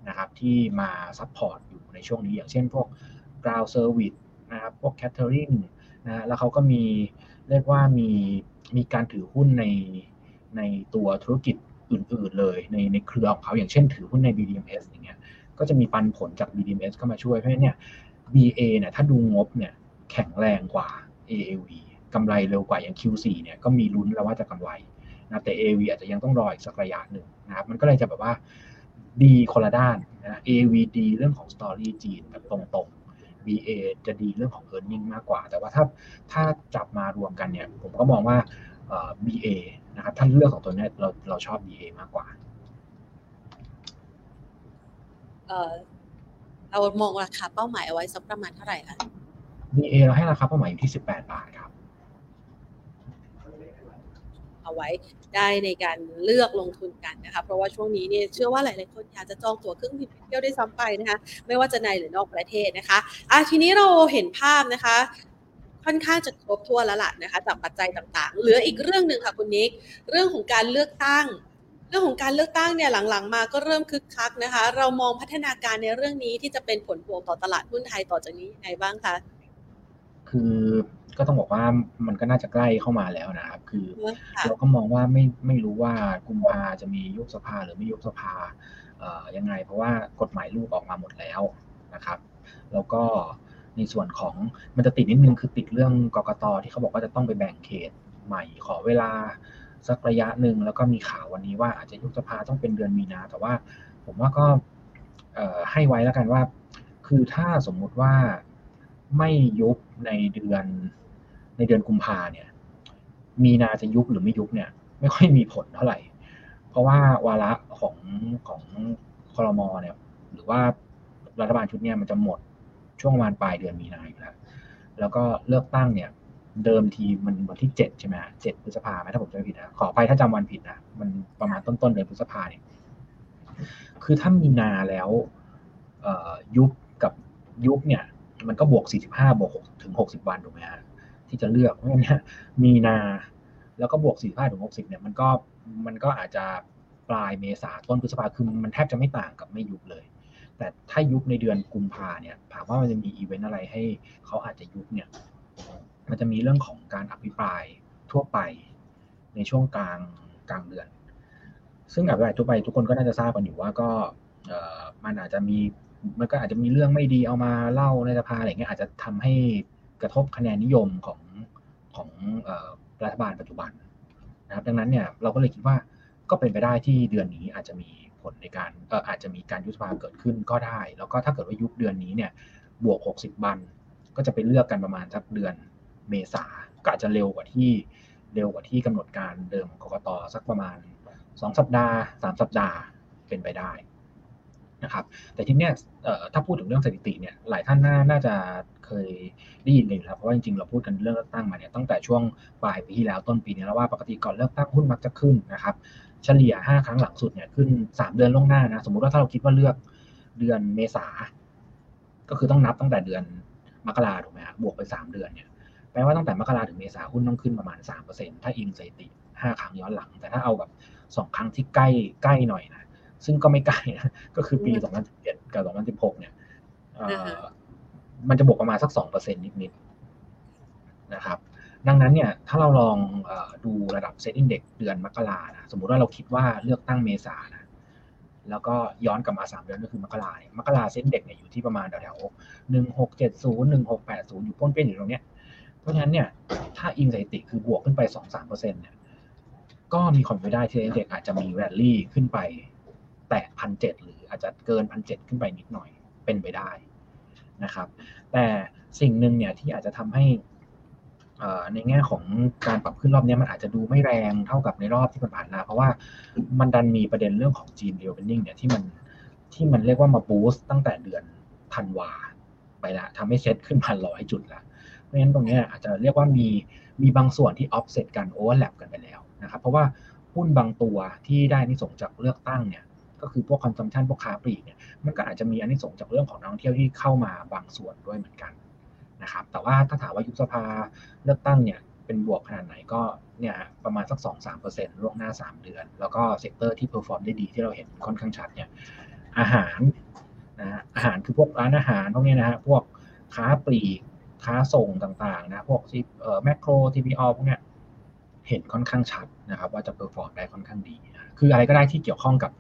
นะครับที่มา support อยู่ในช่วงนี้ อย่างเช่นพวก ground service นะครับพวก catering นะแล้วเขาก็มีเรียกว่ามีมีการถือหุ้นในในตัวธุรกิจอื่น ๆ เลยในในเครือของเขาอย่างเช่นถือหุ้นใน BDMs อย่างเงี้ยก็จะมีปันผลจาก BDMs เข้ามาช่วยเพราะฉะนั้นเนี่ย BA เนี่ยถ้าดูงบเนี่ยแข็งแรงกว่า AAV กำไรเร็วกว่าอย่าง Q4 เนี่ยก็มีลุ้นแล้วว่าจะกำไรนะแต่ AAV อาจจะยังต้องรออีกสักระยะหนึ่งนะครับมันก็เลยจะแบบว่า ดีคนละด้านนะ AAV ดีเรื่องของ Story จีนแบบตรงๆ BA จะดีเรื่องของ e a r n i n g มากกว่า แต่ว่าถ้าถ้าจับมารวมกันเนี่ย ผมก็มองว่า BA นะครับถ้าเลือกของตัวนี้เราเราชอบ BA มากกว่าเออเรามองราคาเป้าหมายเอาไว้สักประมาณเท่าไหร่คะ BA เราให้ราคาเป้าหมายอยู่ที่ 18 บาทครับ เอาไว้ได้ในการเลือกลงทุนกันนะคะ เพราะว่าช่วงนี้เนี่ยเชื่อว่าหลายๆคนอยากจะจองตั๋วเครื่องบินไปเที่ยวได้ซ้ำไปนะคะ ไม่ว่าจะในหรือนอกประเทศนะคะอะทีนี้เราเห็นภาพนะคะค่อนข้างจะครบถ้วนแล้วล่ะนะคะจากปัจจัยต่างๆ เหลืออีกเรื่องหนึ่งค่ะคุณนิก เรื่องของการเลือกตั้ง เรื่องของการเลือกตั้งเนี่ยหลังๆ มาก็เริ่มคึกคักนะคะ เรามองพัฒนาการในเรื่องนี้ที่จะเป็นผลพวงต่อตลาดหุ้นไทยต่อจากนี้ยังไงบ้างคะคือ ก็ต้องบอกว่ามันก็น่าจะใกล้เข้ามาแล้วนะครับ คือค่ะเราก็มองว่าไม่ไม่รู้ว่ากุมภาจะมียุบสภาหรือไม่ยุบสภาเอ่อยังไง เพราะว่ากฎหมายลูกออกมาหมดแล้วนะครับ แล้วก็ในส่วนของมันจะติดนิดนึงคือติดเรื่องกกตที่เขาบอกว่าจะต้องไปแบ่งเขตใหม่ขอเวลาสักระยะหนึ่งแล้วก็มีข่าววันนี้ว่าอาจจะยุบสภาต้องเป็นเดือนมีนาแต่ว่าผมว่าก็เอ่อให้ไว้แล้วกันว่า คือถ้าสมมุติว่าไม่ยุบในเดือน ในเดือนกุมภาเนี่ย มีนาจะยุบหรือไม่ยุบเนี่ย ไม่ค่อยมีผลเท่าไหร่ เพราะว่าวาระของของคอรมอเนี่ย หรือว่ารัฐบาลชุดเนี้ยมันจะหมดช่วงประมาณปลายเดือนมีนาอยู่แล้วแล้วก็เลือกตั้งเนี่ย เดิมทีมันวันที่เจ็ดใช่ไหมเจ็ดพฤษภาไหมถ้าผมจำไม่ผิดนะขอไปถ้าจำวันผิดนะมันประมาณต้นๆเดือนพฤษภาเนี่ยคือถ้ามีนาแล้วยุบกับยุบเนี่ย มันก็บวก 45 บวก6ถึง 60 วันถูกไหมฮะ ที่จะเลือกเพราะฉะนั้นเนี่ยมีนา แล้วก็บวก45ถึง60เนี่ยมันก็มันก็อาจจะปลายเมษาต้นพฤษภาคือมันแทบจะไม่ต่างกับไม่ยุบเลย แต่ถ้ายุบในเดือนกุมภาเนี่ยถามว่ามันจะมีอีเวนต์อะไรให้เขาอาจจะยุบเนี่ย มันจะมีเรื่องของการอภิปรายทั่วไปในช่วงกลางกลางเดือน ซึ่งอภิปรายทั่วไปทุกคนก็น่าจะทราบกันอยู่ว่าก็มันอาจจะมีมันก็อาจจะมีเรื่องไม่ดีเอามาเล่าในสภาอะไรเงี้ยอาจจะทำให้ กระทบคะแนนนิยมของของรัฐบาลปัจจุบันนะครับดังนั้นเนี่ยเราก็เลยคิดว่าก็เป็นไปได้ที่เดือนนี้อาจจะมีผลในการอาจจะมีการยุบสภาเกิดขึ้นก็ได้ แล้วก็ถ้าเกิดว่ายุบเดือนนี้เนี่ยบวก 60 วัน ก็จะไปเลือกกันประมาณสักเดือนเมษาก็อาจจะเร็วกว่าที่เร็วกว่าที่กำหนดการเดิมของกกตสักประมาณ 2 สัปดาห์ 3 สัปดาห์เป็นไปได้ นะครับ แต่ทีเนี้ยถ้าพูดถึงเรื่องสถิติเนี่ยหลายท่านน่าน่าจะเคยได้ยินเลยนะครับเพราะว่าจริงๆเราพูดกันเรื่องเลือกตั้งมาเนี่ยตั้งแต่ช่วงปลายปีที่แล้วต้นปีนี้แล้วว่าปกติก่อนเลือกตั้งหุ้นมักจะขึ้นนะครับเฉลี่ย 5 ครั้งหลังสุดเนี่ยขึ้น 3 เดือนล่วงหน้านะสมมุติว่าถ้าเราคิดว่าเลือกเดือนเมษา ก็คือต้องนับตั้งแต่เดือนมกราถูกไหมครับบวกไป 3 เดือนเนี่ยแปลว่าตั้งแต่มกราถึงเมษาหุ้นต้องขึ้นประมาณ 3%ถ้าอิงสถิติ 5 ครั้งย้อนหลัง แต่ถ้าเอาแบบ 2 ครั้งที่ใกล้ใกล้หน่อยนะ ซึ่งก็ไม่ใกล้นะก็คือปี 2017 กับ 2016 เนี่ยเอ่อมันจะบวกประมาณสัก 2%นิดๆนะครับ ดังนั้นเนี่ยถ้าเราลองเออดูระดับ SET Index เดือนมกรานะสมมุติว่าเราคิดว่าเลือกตั้งเมษานะแล้วก็ย้อนกลับมา 3 เดือนก็คือมกราเนี่ยมกรา SET Index เนี่ยอยู่ที่ประมาณแถวๆหนึ่งหกเจ็ดศูนย์หนึ่งหกแปดศูนย์อยู่ป้วนเปี้ยนอยู่ตรงเนี้ยเพราะฉะนั้นเนี่ยถ้าอิงสถิติคือบวกขึ้นไปสองสามเปอร์เซ็นต์เนี่ยก็มีความเป็นไปได้ที่ Index อาจจะมีแรลลี่ขึ้นไป แตะพันเจ็ดหรืออาจจะเกินพันเจ็ดขึ้นไปนิดหน่อยเป็นไปได้นะครับ แต่สิ่งหนึ่งเนี่ยที่อาจจะทำให้ในแง่ของการปรับขึ้นรอบนี้มันอาจจะดูไม่แรงเท่ากับในรอบที่ผ่านมาเพราะว่ามันดันมีประเด็นเรื่องของจีน reopening เนี่ยที่มันที่มันเรียกว่ามา boost ตั้งแต่เดือนธันวาไปละทำให้เซ็ตขึ้นเป็นร้อยจุดละเพราะฉะนั้นตรงนี้อาจจะเรียกว่ามีมีบางส่วนที่ออฟเซตกัน overlap กันไปแล้วนะครับเพราะว่าหุ้นบางตัวที่ได้อานิสงส์จากเลือกตั้งเนี่ย ก็คือพวก consumption พวกค้าปลีกเนี่ยมันก็อาจจะมีอานิสงส์จากเรื่องของนักท่องเที่ยวที่เข้ามาบางส่วนด้วยเหมือนกันนะครับแต่ว่าถ้าถามว่ายุบสภาเลือกตั้งเนี่ยเป็นบวกขนาดไหนก็เนี่ยประมาณสัก 2-3%ล่วงหน้า 3 เดือน แล้วก็ sector ที่ perform ได้ดีที่เราเห็นค่อนข้างชัดเนี่ยอาหารนะอาหารคือพวกร้านอาหารพวกนี้นะฮะพวกค้าปลีกค้าส่งต่างๆนะพวกที่เอ่อ Makro CPALL พวกเนี้ยเห็นค่อนข้างชัดนะครับว่าจะ perform ได้ค่อนข้างดีนะคืออะไรก็ได้ที่เกี่ยวข้องกับ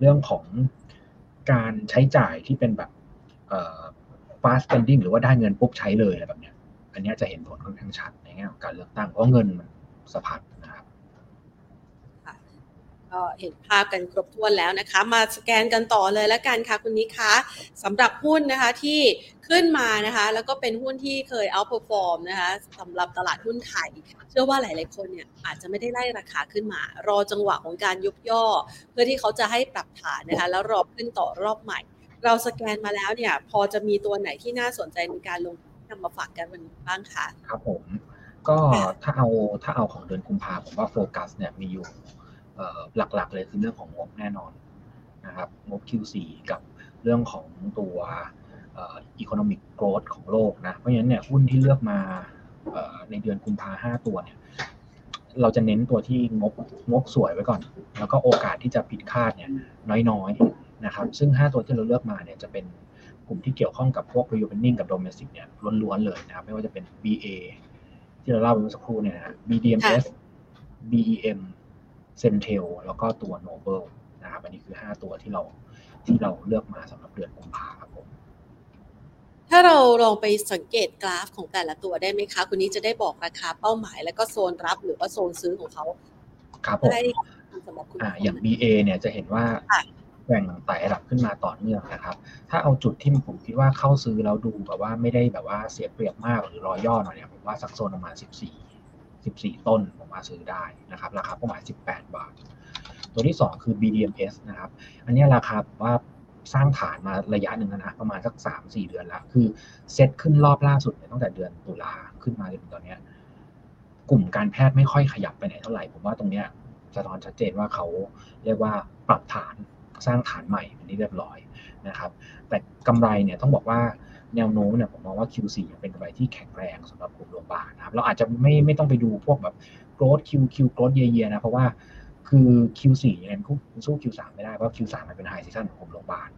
เรื่องของการใช้จ่ายที่เป็นแบบ fast spending หรือว่าได้เงินปุ๊บใช้เลยอะไรแบบเนี้ย อันนี้จะเห็นผลค่อนข้างชัดในแง่ของการเลือกตั้งเพราะเงินมันสะพัด ก็เห็นภาพกันครบถ้วนแล้วนะคะ มาสแกนกันต่อเลยแล้วกันค่ะคุณนิกคะสำหรับหุ้นนะคะที่ขึ้นมานะคะ แล้วก็เป็นหุ้นที่เคย outperform นะคะสำหรับตลาดหุ้นไทย เชื่อว่าหลาย ๆ คนเนี่ยอาจจะไม่ได้ไล่ราคาขึ้นมา รอจังหวะของการยุบย่อ เพื่อที่เขาจะให้ปรับฐานนะคะ แล้วรอขึ้นต่อรอบใหม่ เราสแกนมาแล้วเนี่ย พอจะมีตัวไหนที่น่าสนใจในการลงทุนนำมาฝากกันวันนี้บ้างคะครับผมก็ถ้าเอาถ้าเอาของเดือนกุมภาผมว่าโฟกัสเนี่ยมีอยู่ หลักๆเลยคือเรื่องของงบแน่นอนนะครับงบ Q4 กับเรื่องของตัวเอ่อ economic growth ของโลกนะ เพราะฉะนั้นเนี่ยหุ้นที่เลือกมาเอ่อในเดือนกุมภาห้าตัวเนี่ย เราจะเน้นตัวที่งบงบสวยไว้ก่อน แล้วก็โอกาสที่จะผิดคาดเนี่ยน้อยๆนะครับ ซึ่ง 5 ตัวที่เราเลือกมาเนี่ยจะเป็นกลุ่มที่เกี่ยวข้องกับพวก reopening กับ domestic เนี่ยล้วนๆเลยนะครับ ไม่ว่าจะเป็น BA ที่เราเล่าไปเมื่อสักครู่เนี่ยนะ BDMs BEM Centel แล้วก็ตัว Noble นะครับอันนี้คือ 5 ตัวที่เราที่เราเลือกมาสำหรับเดือนกุมภาครับผมถ้าเราลองไปสังเกตกราฟของแต่ละตัวได้ไหมคะคุณนี้จะได้บอกราคาเป้าหมาย แล้วก็โซนรับหรือว่าโซนซื้อของเขาครับผมได้สำหรับคุณอ่าอย่าง BA เนี่ยจะเห็นว่าค่ะแกว่งไต่ระดับขึ้นมาต่อเนื่องนะครับ ถ้าเอาจุดที่ผมคิดว่าเข้าซื้อแล้วดูแบบว่าไม่ได้แบบว่าเสียเปรียบมากหรือรอย่อหน่อยเนี่ยผมว่าสักโซนประมาณ 14 14 ต้นผมว่าซื้อได้นะครับราคาเป้าหมาย 18 บาท ตัวที่ 2 คือ BDMs นะครับอันนี้ราคาว่าสร้างฐานมาระยะหนึ่งแล้วนะประมาณสัก 3-4 เดือนแล้ว คือเซตขึ้นรอบล่าสุดเนี่ยตั้งแต่เดือนตุลาขึ้นมาจนถึงตอนนี้กลุ่มการแพทย์ไม่ค่อยขยับไปไหนเท่าไหร่ ผมว่าตรงเนี้ยสะท้อนชัดเจนว่าเขาเรียกว่าปรับฐานสร้างฐานใหม่เป็นที่เรียบร้อยนะครับ แต่กำไรเนี่ยต้องบอกว่า แนวโน้มเนี่ยผมมองว่า Q4 เป็นกำไรที่แข็งแรงสำหรับกลุ่มโรงพยาบาลนะครับเราอาจจะไม่ไม่ต้องไปดูพวกแบบ growth Q Q growth เยียๆนะเพราะว่าคือ Q4 ยังไงมันสู้ Q3 ไม่ได้เพราะ Q3 มันเป็น high season ของกลุ่มโรงพยาบาล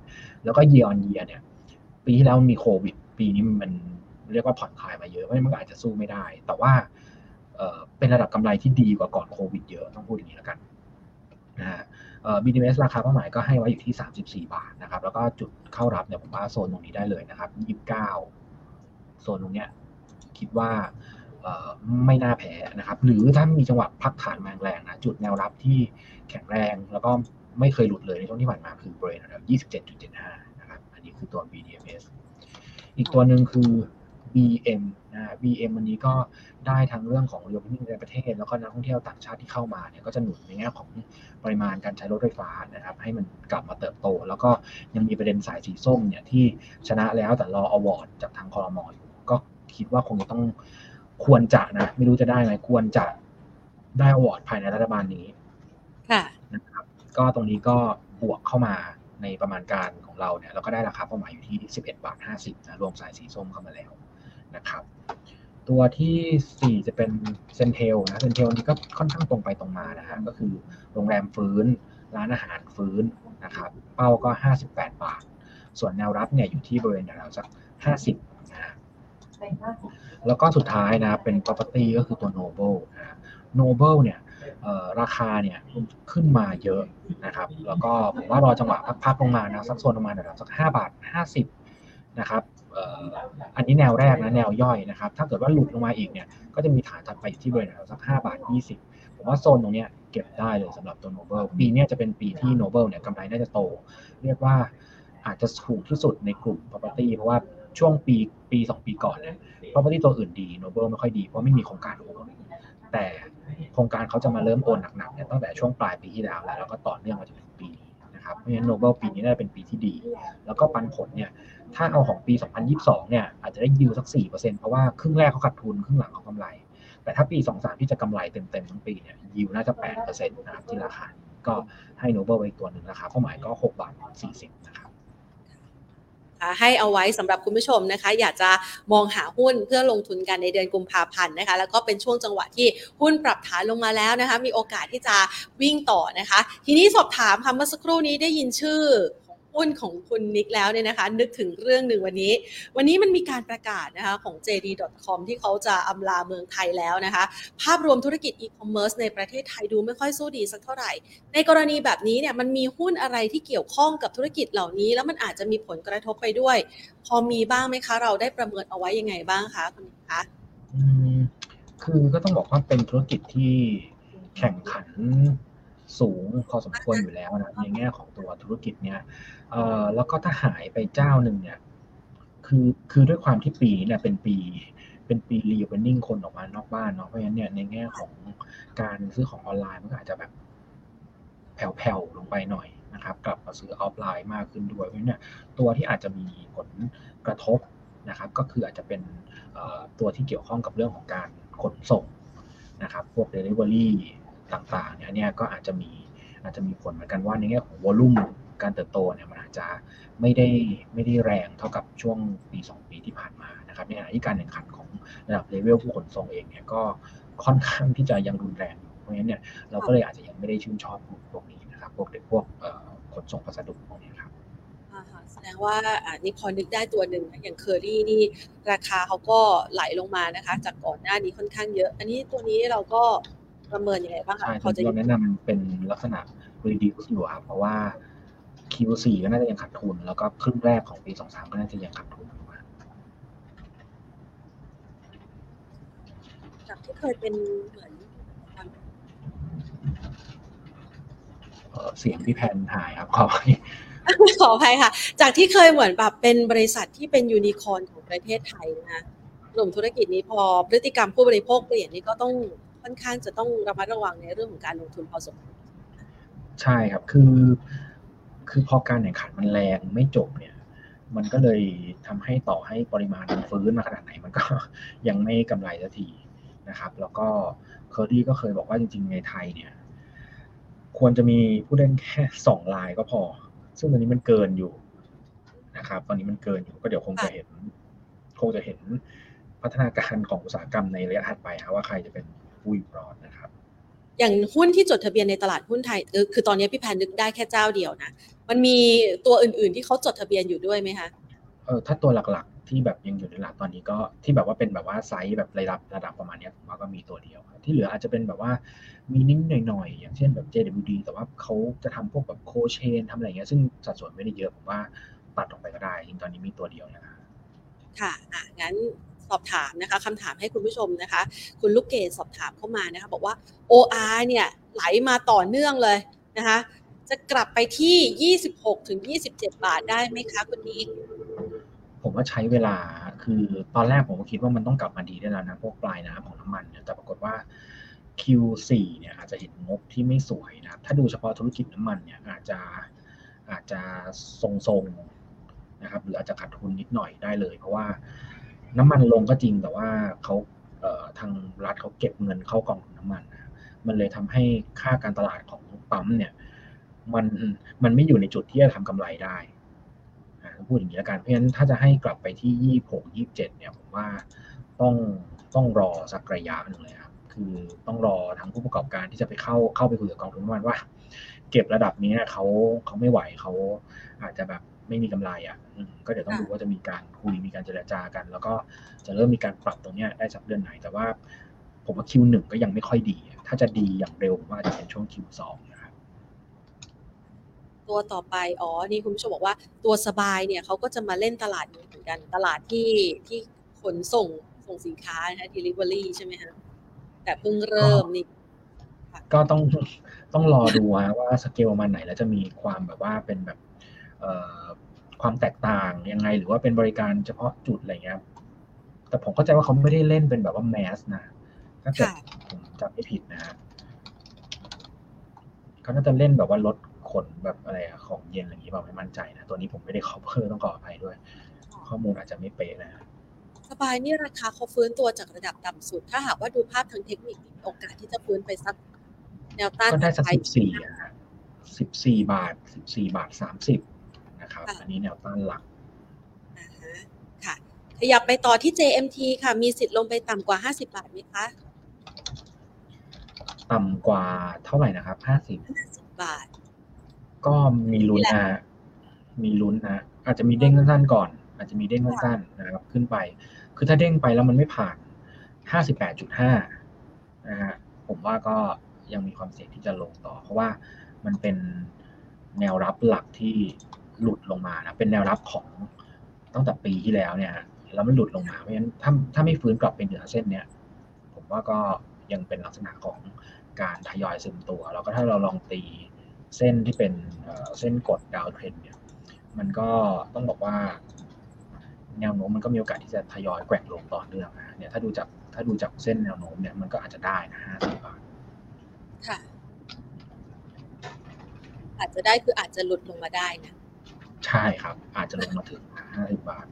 แล้วก็ year on year เนี่ยปีที่แล้วมีโควิด ปีนี้มันเรียกว่าผ่อนคลายมาเยอะเพราะมันอาจจะสู้ไม่ได้ แต่ว่าเอ่อเป็นระดับกำไรที่ดีกว่าก่อนโควิดเยอะต้องพูดอย่างนี้แล้วกันนะฮะ BDMs ราคาเป้าหมายก็ให้ไว้อยู่ที่ 34 บาทนะครับ แล้วก็จุดเข้ารับเนี่ยผมว่าโซนตรงนี้ได้เลยนะครับ 29 โซนตรงเนี้ยคิดว่าไม่น่าแพ้นะครับ หรือถ้ามีจังหวะพักฐานมาแรงนะ จุดแนวรับที่แข็งแรงแล้วก็ไม่เคยหลุดเลยในช่วงที่ผ่านมาคือบริเวณระดับ27.75 นะครับ อันนี้คือตัว BDMs อีกตัวหนึ่งคือ BM นะ BM วันนี้ก็ได้ทั้งเรื่องของ reopening ในประเทศ แล้วก็นักท่องเที่ยวต่างชาติที่เข้ามาเนี่ยก็จะหนุนในแง่ของปริมาณการใช้รถไฟฟ้านะครับให้มันกลับมาเติบโต แล้วก็ยังมีประเด็นสายสีส้มเนี่ยที่ชนะแล้วแต่รออวอร์ดจากทางคอรมออยู่ก็คิดว่าคงจะต้องควรจะนะไม่รู้จะได้ไหมควรจะได้อวอร์ดภายในรัฐบาลนี้ค่ะนะครับก็ตรงนี้ก็บวกเข้ามาในประมาณการของเราเนี่ยเราก็ได้ราคาเป้าหมายอยู่ที่ 11 บาท 50นะรวมสายสีส้มเข้ามาแล้วนะครับ ตัวที่ 4 จะเป็นเซนเทลนะเซนเทลนี้ก็ค่อนข้างตรงไปตรงมานะฮะก็คือโรงแรมฟื้น ร้านอาหารฟื้นนะครับเป้าก็ 58 บาท ส่วนแนวรับเนี่ยอยู่ที่บริเวณแถวๆสัก 50นะฮะแล้วก็สุดท้ายนะเป็น property ก็คือตัว Noble นะ Noble เนี่ยเอ่อราคาเนี่ยขึ้นมาเยอะนะครับ แล้วก็ผมว่ารอจังหวะพักๆลงมานะสักโซนประมาณระดับสักห้าบาทห้าสิบนะครับเอันนี้แนวแรกนะแนวย่อยนะครับ ถ้าเกิดว่าหลุดลงมาอีกเนี่ยก็จะมีฐานถัดไปอยู่ที่บริเวณระดับสักห้าบาทยี่สิบผมว่าโซนตรงนี้เก็บได้เลยสำหรับตัว Noble ปีนี้จะเป็นปีที่ Noble เนี่ยกำไรน่าจะโต เรียกว่าอาจจะถูกที่สุดในกลุ่ม property เพราะว่าช่วงปีปีสองปีก่อนเนี่ย property ตัวอื่นดี Noble ไม่ค่อยดีเพราะไม่มีโครงการโอนแต่โครงการเขาจะมาเริ่มโอนหนักๆเนี่ยตั้งแต่ช่วงปลายปีที่แล้วแล้วแล้วก็ต่อเนื่องมาจนถึงปีนี้นะครับเพราะฉะนั้น Noble ปีนี้น่าจะเป็นปีที่ดี แล้วก็ปันผลเนี่ย ถ้าเอาของปี 2022 เนี่ยอาจจะได้ยิวสัก 4%เพราะว่าครึ่งแรกเขาขาดทุนครึ่งหลังเขากำไร แต่ถ้าปี 23 ที่จะกำไรเต็มๆทั้งปีเนี่ยยิวน่าจะ 8%นะครับที่ราคา ก็ให้โนเบิลไว้ตัวหนึ่งราคาเป้าหมายก็ 6 บาท 40 นะครับให้เอาไว้สำหรับคุณผู้ชมนะคะ อยากจะมองหาหุ้นเพื่อลงทุนกันในเดือนกุมภาพันธ์นะคะ แล้วก็เป็นช่วงจังหวะที่หุ้นปรับฐานลงมาแล้วนะคะ มีโอกาสที่จะวิ่งต่อนะคะ ทีนี้สอบถามค่ะเมื่อสักครู่นี้ได้ยินชื่อ หุ้นของคุณนิกแล้วเนี่ยนะคะ นึกถึงเรื่องหนึ่งวันนี้ วันนี้มันมีการประกาศนะคะของ JD.com ที่เขาจะอำลาเมืองไทยแล้วนะคะ ภาพรวมธุรกิจอีคอมเมิร์ซในประเทศไทยดูไม่ค่อยสู้ดีสักเท่าไหร่ ในกรณีแบบนี้เนี่ยมันมีหุ้นอะไรที่เกี่ยวข้องกับธุรกิจเหล่านี้ แล้วมันอาจจะมีผลกระทบไปด้วย พอมีบ้างไหมคะ เราได้ประเมินเอาไว้ยังไงบ้างคะคุณนิกคะคือก็ต้องบอกว่าเป็นธุรกิจที่แข่งขัน สูงพอสมควรอยู่แล้วนะในแง่ของตัวธุรกิจเนี่ยเอ่อแล้วก็ถ้าหายไปเจ้าหนึ่งเนี่ยคือคือด้วยความที่ปีนี้เนี่ยเป็นปีเป็นปีรีเวนนิ่งคนออกมานอกบ้านเนาะเพราะฉะนั้นเนี่ยในแง่ของการซื้อของออนไลน์มันก็อาจจะแบบแผ่วๆลงไปหน่อยนะครับ กลับมาซื้อออฟไลน์มากขึ้นด้วยเพราะฉะนั้นเนี่ยตัวที่อาจจะมีผลกระทบนะครับ ก็คืออาจจะเป็นตัวที่เกี่ยวข้องกับเรื่องของการขนส่งนะครับ พวก Delivery ต่างๆเนี่ยเนี่ยก็อาจจะมีอาจจะมีผลเหมือนกันว่าในแง่ของ volume การเติบโตเนี่ยมันอาจจะไม่ได้ไม่ได้แรงเท่ากับช่วงปี 2 ปีที่ผ่านมานะครับในขณะที่การแข่งขันของระดับเลเวลผู้ขนส่งเองเนี่ยก็ค่อนข้างที่จะยังรุนแรงอยู่เพราะฉะนั้นเนี่ยเราก็เลยอาจจะยังไม่ได้ชื่นชอบกลุ่มพวกนี้นะครับพวกเด็กพวกขนส่งพัสดุพวกนี้ครับแสดงว่าอ่านี่พอนึกได้ตัวหนึ่งนะอย่างเคอรี่นี่ราคาเขาก็ไหลลงมานะคะ จากก่อนหน้านี้ค่อนข้างเยอะ อันนี้ตัวนี้เราก็ ประเมินยังไงบ้างคะใช่พอจะเราแนะนำเป็นลักษณะ reduce อยู่ครับเพราะว่า Q4 ก็น่าจะยังขาดทุน แล้วก็ครึ่งแรกของปี23ก็น่าจะยังขาดทุนอยู่มาจากที่เคยเป็นเหมือนเอ่อเสียงพี่แพนหายครับขอไปขออภัยค่ะ จากที่เคยเหมือนแบบเป็นบริษัทที่เป็นยูนิคอร์นของประเทศไทยนะคะกลุ่มธุรกิจนี้พอพฤติกรรมผู้บริโภคเปลี่ยนนี่ก็ต้อง ค่อนข้างจะต้องระมัดระวังในเรื่องของการลงทุนพอสมควรใช่ครับคือ คือพอการแข่งขันมันแรงไม่จบเนี่ย มันก็เลยทำให้ต่อให้ปริมาณมันฟื้นมาขนาดไหนมันก็ยังไม่กำไรสักทีนะครับ แล้วก็เคอรี่ก็เคยบอกว่าจริงๆในไทยเนี่ย ควรจะมีผู้เล่นแค่สองรายก็พอ ซึ่งตอนนี้มันเกินอยู่นะครับ ตอนนี้มันเกินอยู่ก็เดี๋ยวคงจะเห็น คงจะเห็นพัฒนาการของอุตสาหกรรมในระยะถัดไปครับว่าใครจะเป็น ผู้อยู่รอดนะครับ อย่างหุ้นที่จดทะเบียนในตลาดหุ้นไทยเออคือตอนนี้พี่แพนนึกได้แค่เจ้าเดียวนะ มันมีตัวอื่น ๆ ที่เขาจดทะเบียนอยู่ด้วยไหมคะเออถ้าตัวหลักๆที่แบบยังอยู่ในหลักตอนนี้ก็ที่แบบว่าเป็นแบบว่าไซส์แบบระดับระดับประมาณเนี้ยผมว่าก็มีตัวเดียวครับที่เหลืออาจจะเป็นแบบว่ามีนิ่งหน่อยๆ อย่างเช่นแบบ JWD แต่ว่าเขาจะทำพวกแบบโคเชนทำอะไรเงี้ยซึ่งสัดส่วนไม่ได้เยอะผมว่าตัดออกไปก็ได้จริงๆตอนนี้มีตัวเดียวนะครับค่ะอะงั้นส อบถามนะคะคำถามให้คุณผู้ชมนะคะ คุณลูกเกดสอบถามเข้ามานะคะ บอกว่า OR เนี่ยไหลมาต่อเนื่องเลยนะคะ จะกลับไปที่ 26ถึง27 บาทได้ไหมคะคุณนิกผมว่าใช้เวลาคือตอนแรกผมก็คิดว่ามันต้องกลับมาดีได้แล้วนะ พวกปลายน้ำของน้ำมันแต่ปรากฏว่า Q4 เนี่ยอาจจะเห็นงบที่ไม่สวยนะถ้าดูเฉพาะธุรกิจน้ำมันเนี่ยอาจจะอาจจะทรงๆนะครับหรืออาจจะขาดทุนนิดหน่อยได้เลย เพราะว่า น้ำมันลงก็จริงแต่ว่าเขาเทางรัฐเขาเก็บเงินเข้ากองทุนน้ำมันนะมันเลยทำให้ค่าการตลาดของปั๊มเนี่ยมันมันไม่อยู่ในจุดที่จะทำกำไรได้พูดอย่างนี้แล้วกันเพราะฉะนั้นถ้าจะให้กลับไปที่ยี่หกยี่เจ็ดเนี่ยผมว่าต้องต้องรอสักระยะหนึ่งเลยครับคือต้องรอทางผู้ประกอบการที่จะไปเข้าเข้าไปคุยกับกองทุนน้ำมันว่า เก็บระดับนี้เขาเขาไม่ไหวเขาอาจจะแบบ ไม่มีกำไรอะอืมก็เดี๋ยวต้องดูว่าจะมีการคุยมีการเจรจากัน แล้วก็จะเริ่มมีการปรับตรงเนี้ยได้จากเดือนไหน แต่ว่าผมว่า Q1 ก็ยังไม่ค่อยดี ถ้าจะดีอย่างเร็วผมว่าจะเป็นช่วง Q2 นะครับตัวต่อไปอ๋อนี่คุณผู้ชมบอกว่าตัวสบายเนี่ยเขาก็จะมาเล่นตลาดนี้เหมือนกันตลาดที่ที่ขนส่งส่งสินค้านะคะ delivery ใช่ไหมคะแต่เพิ่งเริ่มนี่ก็ต้องต้องรอดูฮะว่าสเกลประมาณไหน แล้วจะมีความแบบว่าเป็นแบบเอ่อ ความแตกต่างยังไง หรือว่าเป็นบริการเฉพาะจุดอะไรเงี้ยแต่ผมเข้าใจว่าเขาไม่ได้เล่นเป็นแบบว่าแมสนะถ้าเกิดค่ะผมจำไม่ผิดนะฮะเขาน่าจะเล่นแบบว่ารถขนแบบอะไรอะของเย็นอะไรอย่างงี้เปล่าไม่มั่นใจนะตัวนี้ผมไม่ได้ cover ต้องขออภัยด้วย ข้อมูลอาจจะไม่เป๊ะนะสบายนี่ราคาเขาฟื้นตัวจากระดับต่ำสุด ถ้าหากว่าดูภาพทางเทคนิคมีโอกาสที่จะฟื้นไปสักแนวต้านก็ได้สักปสิบสี่สิบสี่บาทสิบสี่บาทสามสิบ นะครับ อันนี้แนวต้านหลักอ่าฮะค่ะ ขยับไปต่อที่ JMT ค่ะ มีสิทธิ์ลงไปต่ำกว่า 50 บาทไหมคะ ต่ำกว่าเท่าไหร่นะครับห้าสิบ50 บาท ก็มีลุ้นนะ มีลุ้นนะ อาจจะมีเด้งสั้นๆก่อน อาจจะมีเด้งสั้นๆนะครับ ขึ้นไป คือถ้าเด้งไปแล้วมันไม่ผ่านห้าสิบแปดจุดห้านะฮะ ผมว่าก็ยังมีความเสี่ยงที่จะลงต่อ เพราะว่ามันเป็นแนวรับหลักที่ หลุดลงมานะเป็นแนวรับของตั้งแต่ปีที่แล้วเนี่ยแล้วมันหลุดลงมาเพราะฉะนั้นถ้าถ้าไม่ฟื้นกลับไปเหนือเส้นเนี่ย ผมว่าก็ยังเป็นลักษณะของการทยอยซึมตัว แล้วก็ถ้าเราลองตีเส้นที่เป็นเอ่อเส้นกดดาวเทรนเนี่ย มันก็ต้องบอกว่า แนวโน้มมันก็มีโอกาสที่จะทยอยแกว่งลงต่อเนื่องนะเนี่ยถ้าดูจากถ้าดูจากเส้นแนวโน้มเนี่ยมันก็อาจจะได้นะห้าสิบบาทค่ะ อาจจะได้คืออาจจะหลุดลงมาได้นะ ใช่ครับ อาจจะลงมาถึงห้าสิบบาท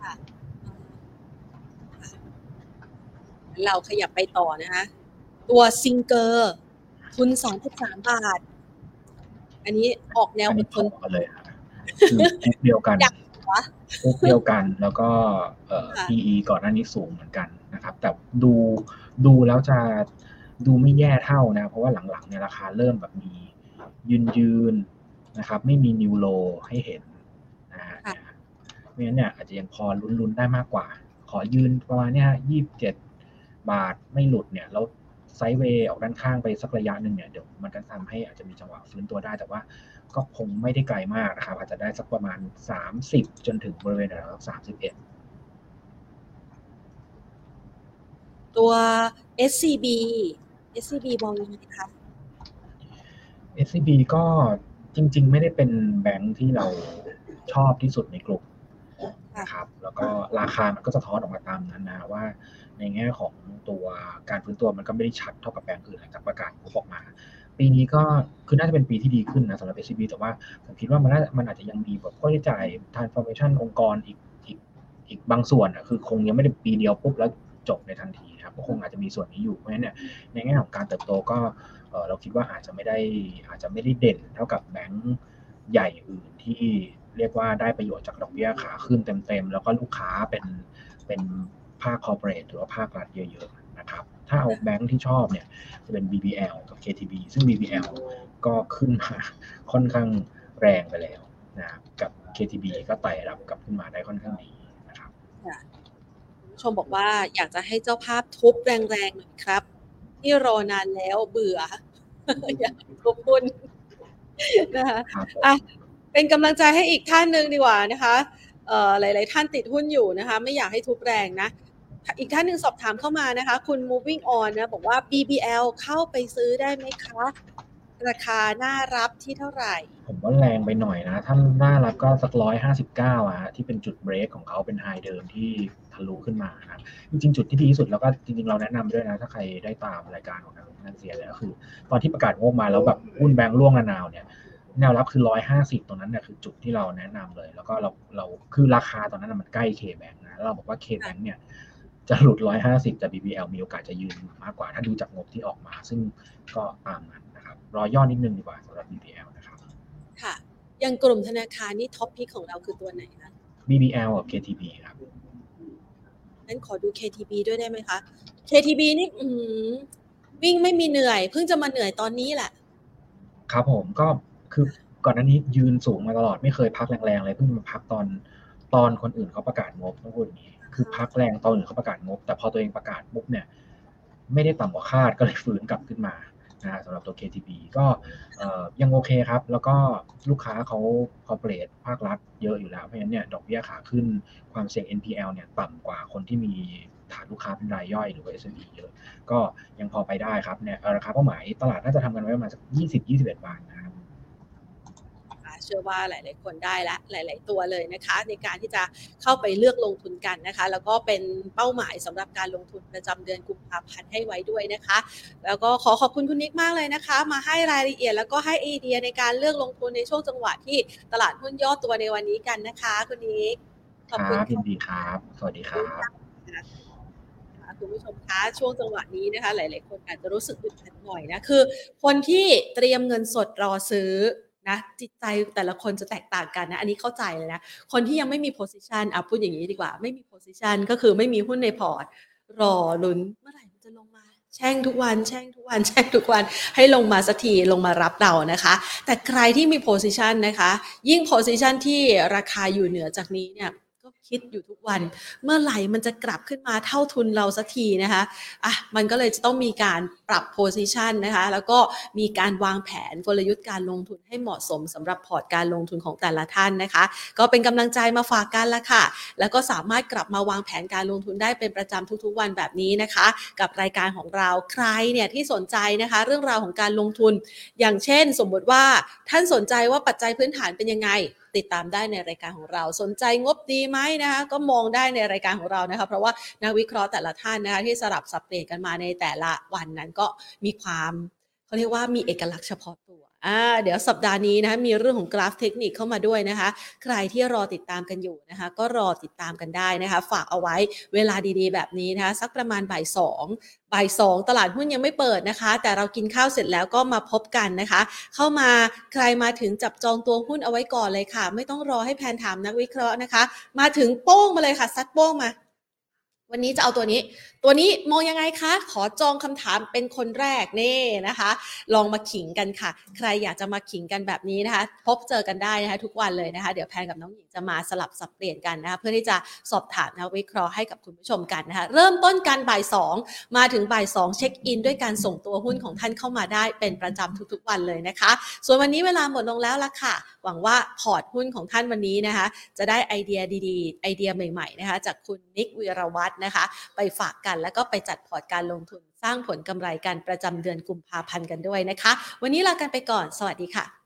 เราขยับไปต่อนะคะ ตัวซิงเกอร์ทุน23บาท อันนี้ออกแนวอันอนี้ดพทอนกันเลยครับคือพวกเดียวกัน อยากวะ พวกเดียวกันแล้วก็เอ่อ ค่ะ PE ก่อนหน้านี้สูงเหมือนกันนะครับ แต่ดูดูแล้วจะดูไม่แย่เท่านะ เพราะว่าหลังๆเนี่ยราคาเริ่มแบบมียืนยืนๆนะครับ ไม่มีนิวโลให้เห็นนะฮะเพ ราะฉะนั้นเนี่ยอาจจะยังพอลุ้นๆได้มากกว่า ขอยืนประมาณเนี้ยยี่สิบเจ็ดบาทไม่หลุดเนี่ยแล้วไซด์เวย์ออกด้านข้างไปสักระยะหนึ่งเนี่ยเดี๋ยวมันก็ทำให้อาจจะมีจังหวะฟื้นตัวได้แต่ว่าก็คงไม่ได้ไกลมากนะครับอาจจะได้สักประมาณ 30 จนถึงบริเวณแถวสามสิบเอ็ดตัว SCB SCB มองยังไงคะ SCB ก็จริง ๆ ไม่ได้เป็นแบงค์ที่เราชอบที่สุดในกลุ่ม นะครับ แล้วก็ราคามันก็สะท้อนออกมาตามนั้นนะว่า ในแง่ของตัวการฟื้นตัวมันก็ไม่ได้ชัดเท่ากับแบงค์อื่นหลังจากประกาศออกมา ปีนี้ก็คือน่าจะเป็นปีที่ดีขึ้นนะสำหรับ SCB แต่ว่าผมคิดว่ามันน่ามันอาจจะยังมีแบบค่าใช้จ่าย transformation องค์กรอีกอีกอีกบางส่วนอะคือคงยังไม่ได้ปีเดียวปุ๊บแล้วจบในทันทีนะครับก็คงอาจจะมีส่วนนี้อยู่เพราะฉะนั้นเนี่ยในแง่ของการเติบโตก็เอ่อเราคิดว่าอาจจะไม่ได้อาจจะไม่ได้เด่นเท่ากับแบงค์ใหญ่อื่นที่ เรียกว่าได้ประโยชน์จากดอกเบี้ยขาขึ้นเต็มๆ แล้วก็ลูกค้าเป็นเป็นภาคคอร์ปอเรทหรือว่าภาครัฐเยอะๆนะครับ ถ้าเอาแบงค์ที่ชอบเนี่ยจะเป็น BBL กับ KTB ซึ่ง BBL ก็ขึ้นมาค่อนข้างแรงไปแล้วนะครับกับ KTB ก็ไต่ระดับกลับขึ้นมาได้ค่อนข้างดีนะครับคุณผู้ชมบอกว่าอยากจะให้เจ้าภาพทุบแรงๆหน่อยครับ ที่รอนานแล้วเบื่ออยากทุบหุ้นนะคะครับอะ เป็นกำลังใจให้อีกท่านหนึ่งดีกว่านะคะเอ่อหลาย ๆ ท่านติดหุ้นอยู่นะคะ ไม่อยากให้ทุบแรงนะ อีกท่านหนึ่งสอบถามเข้ามานะคะ คุณ moving on นะบอกว่า BBL เข้าไปซื้อได้ไหมคะ ราคาน่ารับที่เท่าไหร่ ผมว่าแรงไปหน่อยนะ ถ้าน้ารับก็สักร้อยห้าสิบเก้าอะที่เป็นจุดเบรกของเขาเป็นไฮเดิมที่ทะลุขึ้นมานะจริง ๆ จุดที่ดีที่สุดแล้วก็จริง ๆ เราแนะนำด้วยนะ ถ้าใครได้ตามรายการของทางนันเซียเลยก็คือ ตอนที่ประกาศงบมาแล้วแบบหุ้นแบงค์ร่วงระนาวเนี่ย แนวรับคือร้อยห้าสิบตรงนั้นเนี่ยคือจุดที่เราแนะนำเลย แล้วก็เราเราคือราคาตอนนั้นนะมันใกล้ KBANK นะแล้วเราบอกว่า KBANK เนี่ยจะหลุดร้อยห้าสิบแต่ BBL มีโอกาสจะยืนมากกว่า ถ้าดูจากงบที่ออกมา ซึ่งก็ตามนั้นนะครับ รอย่อนิดนึงดีกว่าสำหรับ BBL นะครับ ค่ะยังกลุ่มธนาคารนี่ top pick ของเราคือตัวไหนคะ BBL กับ KTB ครับงั้นขอดู KTB ด้วยได้ไหมคะ KTB นี่อืมวิ่งไม่มีเหนื่อย เพิ่งจะมาเหนื่อยตอนนี้แหละ ครับผมก็ คือก่อนหน้านี้ยืนสูงมาตลอดไม่เคยพักแรงๆเลยเพิ่งมาพักตอนตอนคนอื่นเขาประกาศงบต้องพูดอย่างนี้คือพักแรงตอนอื่นเขาประกาศงบ แต่พอตัวเองประกาศปุ๊บเนี่ย ไม่ได้ต่ำกว่าคาดก็เลยฟื้นกลับขึ้นมานะฮะสำหรับตัว KTB ก็ยังโอเคครับ แล้วก็ลูกค้าเขาคอร์เปรทภาครัฐเยอะอยู่แล้ว เพราะฉะนั้นเนี่ยดอกเบี้ยขาขึ้นความเสี่ยง NPL เนี่ยต่ำกว่าคนที่มีฐานลูกค้าเป็นรายย่อยหรือว่า SME เยอะ ก็ยังพอไปได้ครับเนี่ยราคาเป้าหมายตลาดน่าจะทำกันไว้ประมาณสัก20-21 บาทนะครับ เชื่อว่าหลาย ๆ คนได้ละหลาย ๆ ตัวเลยนะคะ ในการที่จะเข้าไปเลือกลงทุนกันนะคะ แล้วก็เป็นเป้าหมายสำหรับการลงทุนประจำเดือนกุมภาพันธ์ให้ไว้ด้วยนะคะ แล้วก็ขอขอบคุณคุณนิกมากเลยนะคะ มาให้รายละเอียดแล้วก็ให้ไอเดียในการเลือกลงทุนในช่วงจังหวะที่ตลาดหุ้นย่อตัวในวันนี้กันนะคะคุณนิกขอบคคุณรับค่ะยินดีครับ สวัสดีครับค่ะคุณผู้ชมคะช่วงจังหวะนี้นะคะ หลาย ๆ คนอาจจะรู้สึกอึดอัดหน่อยนะ คือ คนที่เตรียมเงินสดรอซื้อ นะจิตใจแต่ละคนจะแตกต่างกันนะ อันนี้เข้าใจเลยนะ คนที่ยังไม่มี position อะพูดอย่างนี้ดีกว่า ไม่มี position ก็คือไม่มีหุ้นในพอร์ต รอลุ้นเมื่อไหร่มันจะลงมา แช่งทุกวัน แช่งทุกวัน แช่งทุกวัน ให้ลงมาสักทีลงมารับเรานะคะ แต่ใครที่มี position นะคะ ยิ่ง position ที่ราคาอยู่เหนือจากนี้เนี่ย คิดอยู่ทุกวัน เมื่อไหร่มันจะกลับขึ้นมาเท่าทุนเราสักทีนะคะอะมันก็เลยจะต้องมีการปรับ position นะคะแล้วก็มีการวางแผนกลยุทธ์การลงทุนให้เหมาะสมสำหรับพอร์ตการลงทุนของแต่ละท่านนะคะ ก็เป็นกำลังใจมาฝากกันละค่ะ แล้วก็สามารถกลับมาวางแผนการลงทุนได้เป็นประจำทุก ๆ วันแบบนี้นะคะ กับรายการของเราใครเนี่ยที่สนใจนะคะ เรื่องราวของการลงทุน อย่างเช่น สมมติว่าท่านสนใจว่าปัจจัยพื้นฐานเป็นยังไง ติดตามได้ในรายการของเรา สนใจงบดีไหมนะคะก็มองได้ในรายการของเรานะคะเพราะว่านักวิเคราะห์แต่ละท่านนะคะที่สลับสับเปลี่ยนกันมาในแต่ละวันนั้นก็มีความเขาเรียกว่ามีเอกลักษณ์เฉพาะตัว อ่าเดี๋ยวสัปดาห์นี้นะคะมีเรื่องของกราฟเทคนิคเข้ามาด้วยนะคะ ใครที่รอติดตามกันอยู่นะคะ ก็รอติดตามกันได้นะคะ ฝากเอาไว้เวลาดีๆ แบบนี้นะคะ สักประมาณบ่ายสองบ่ายสองตลาดหุ้นยังไม่เปิดนะคะ แต่เรากินข้าวเสร็จแล้วก็มาพบกันนะคะ เข้ามาใครมาถึงจับจองตัวหุ้นเอาไว้ก่อนเลยค่ะ ไม่ต้องรอให้แพนถามนักวิเคราะห์นะคะ มาถึงโป้งมาเลยค่ะซัดโป้งมา วันนี้จะเอาตัวนี้ตัวนี้มองยังไงคะ ขอจองคำถามเป็นคนแรกนี่นะคะ ลองมาขิงกันค่ะ ใครอยากจะมาขิงกันแบบนี้นะคะ พบเจอกันได้นะคะทุกวันเลยนะคะ เดี๋ยวแพนกับน้องหญิงจะมาสลับสับเปลี่ยนกันนะคะ เพื่อที่จะสอบถามนักวิเคราะห์ให้กับคุณผู้ชมกันนะคะ เริ่มต้นกันบ่ายสองมาถึงบ่ายสองเช็คอินด้วยการส่งตัวหุ้นของท่านเข้ามาได้เป็นประจำทุกๆวันเลยนะคะ ส่วนวันนี้เวลาหมดลงแล้วละค่ะ หวังว่าพอร์ตหุ้นของท่านวันนี้นะคะ จะได้ไอเดียดีๆ ไอเดียใหม่ๆนะคะ จากคุณนิกวีรวัฒน์นะคะ ไปฝากกันกัน แล้วก็ไปจัดพอร์ตการลงทุนสร้างผลกำไรกันประจำเดือนกุมภาพันธ์กันด้วยนะคะ วันนี้ลากันไปก่อน สวัสดีค่ะ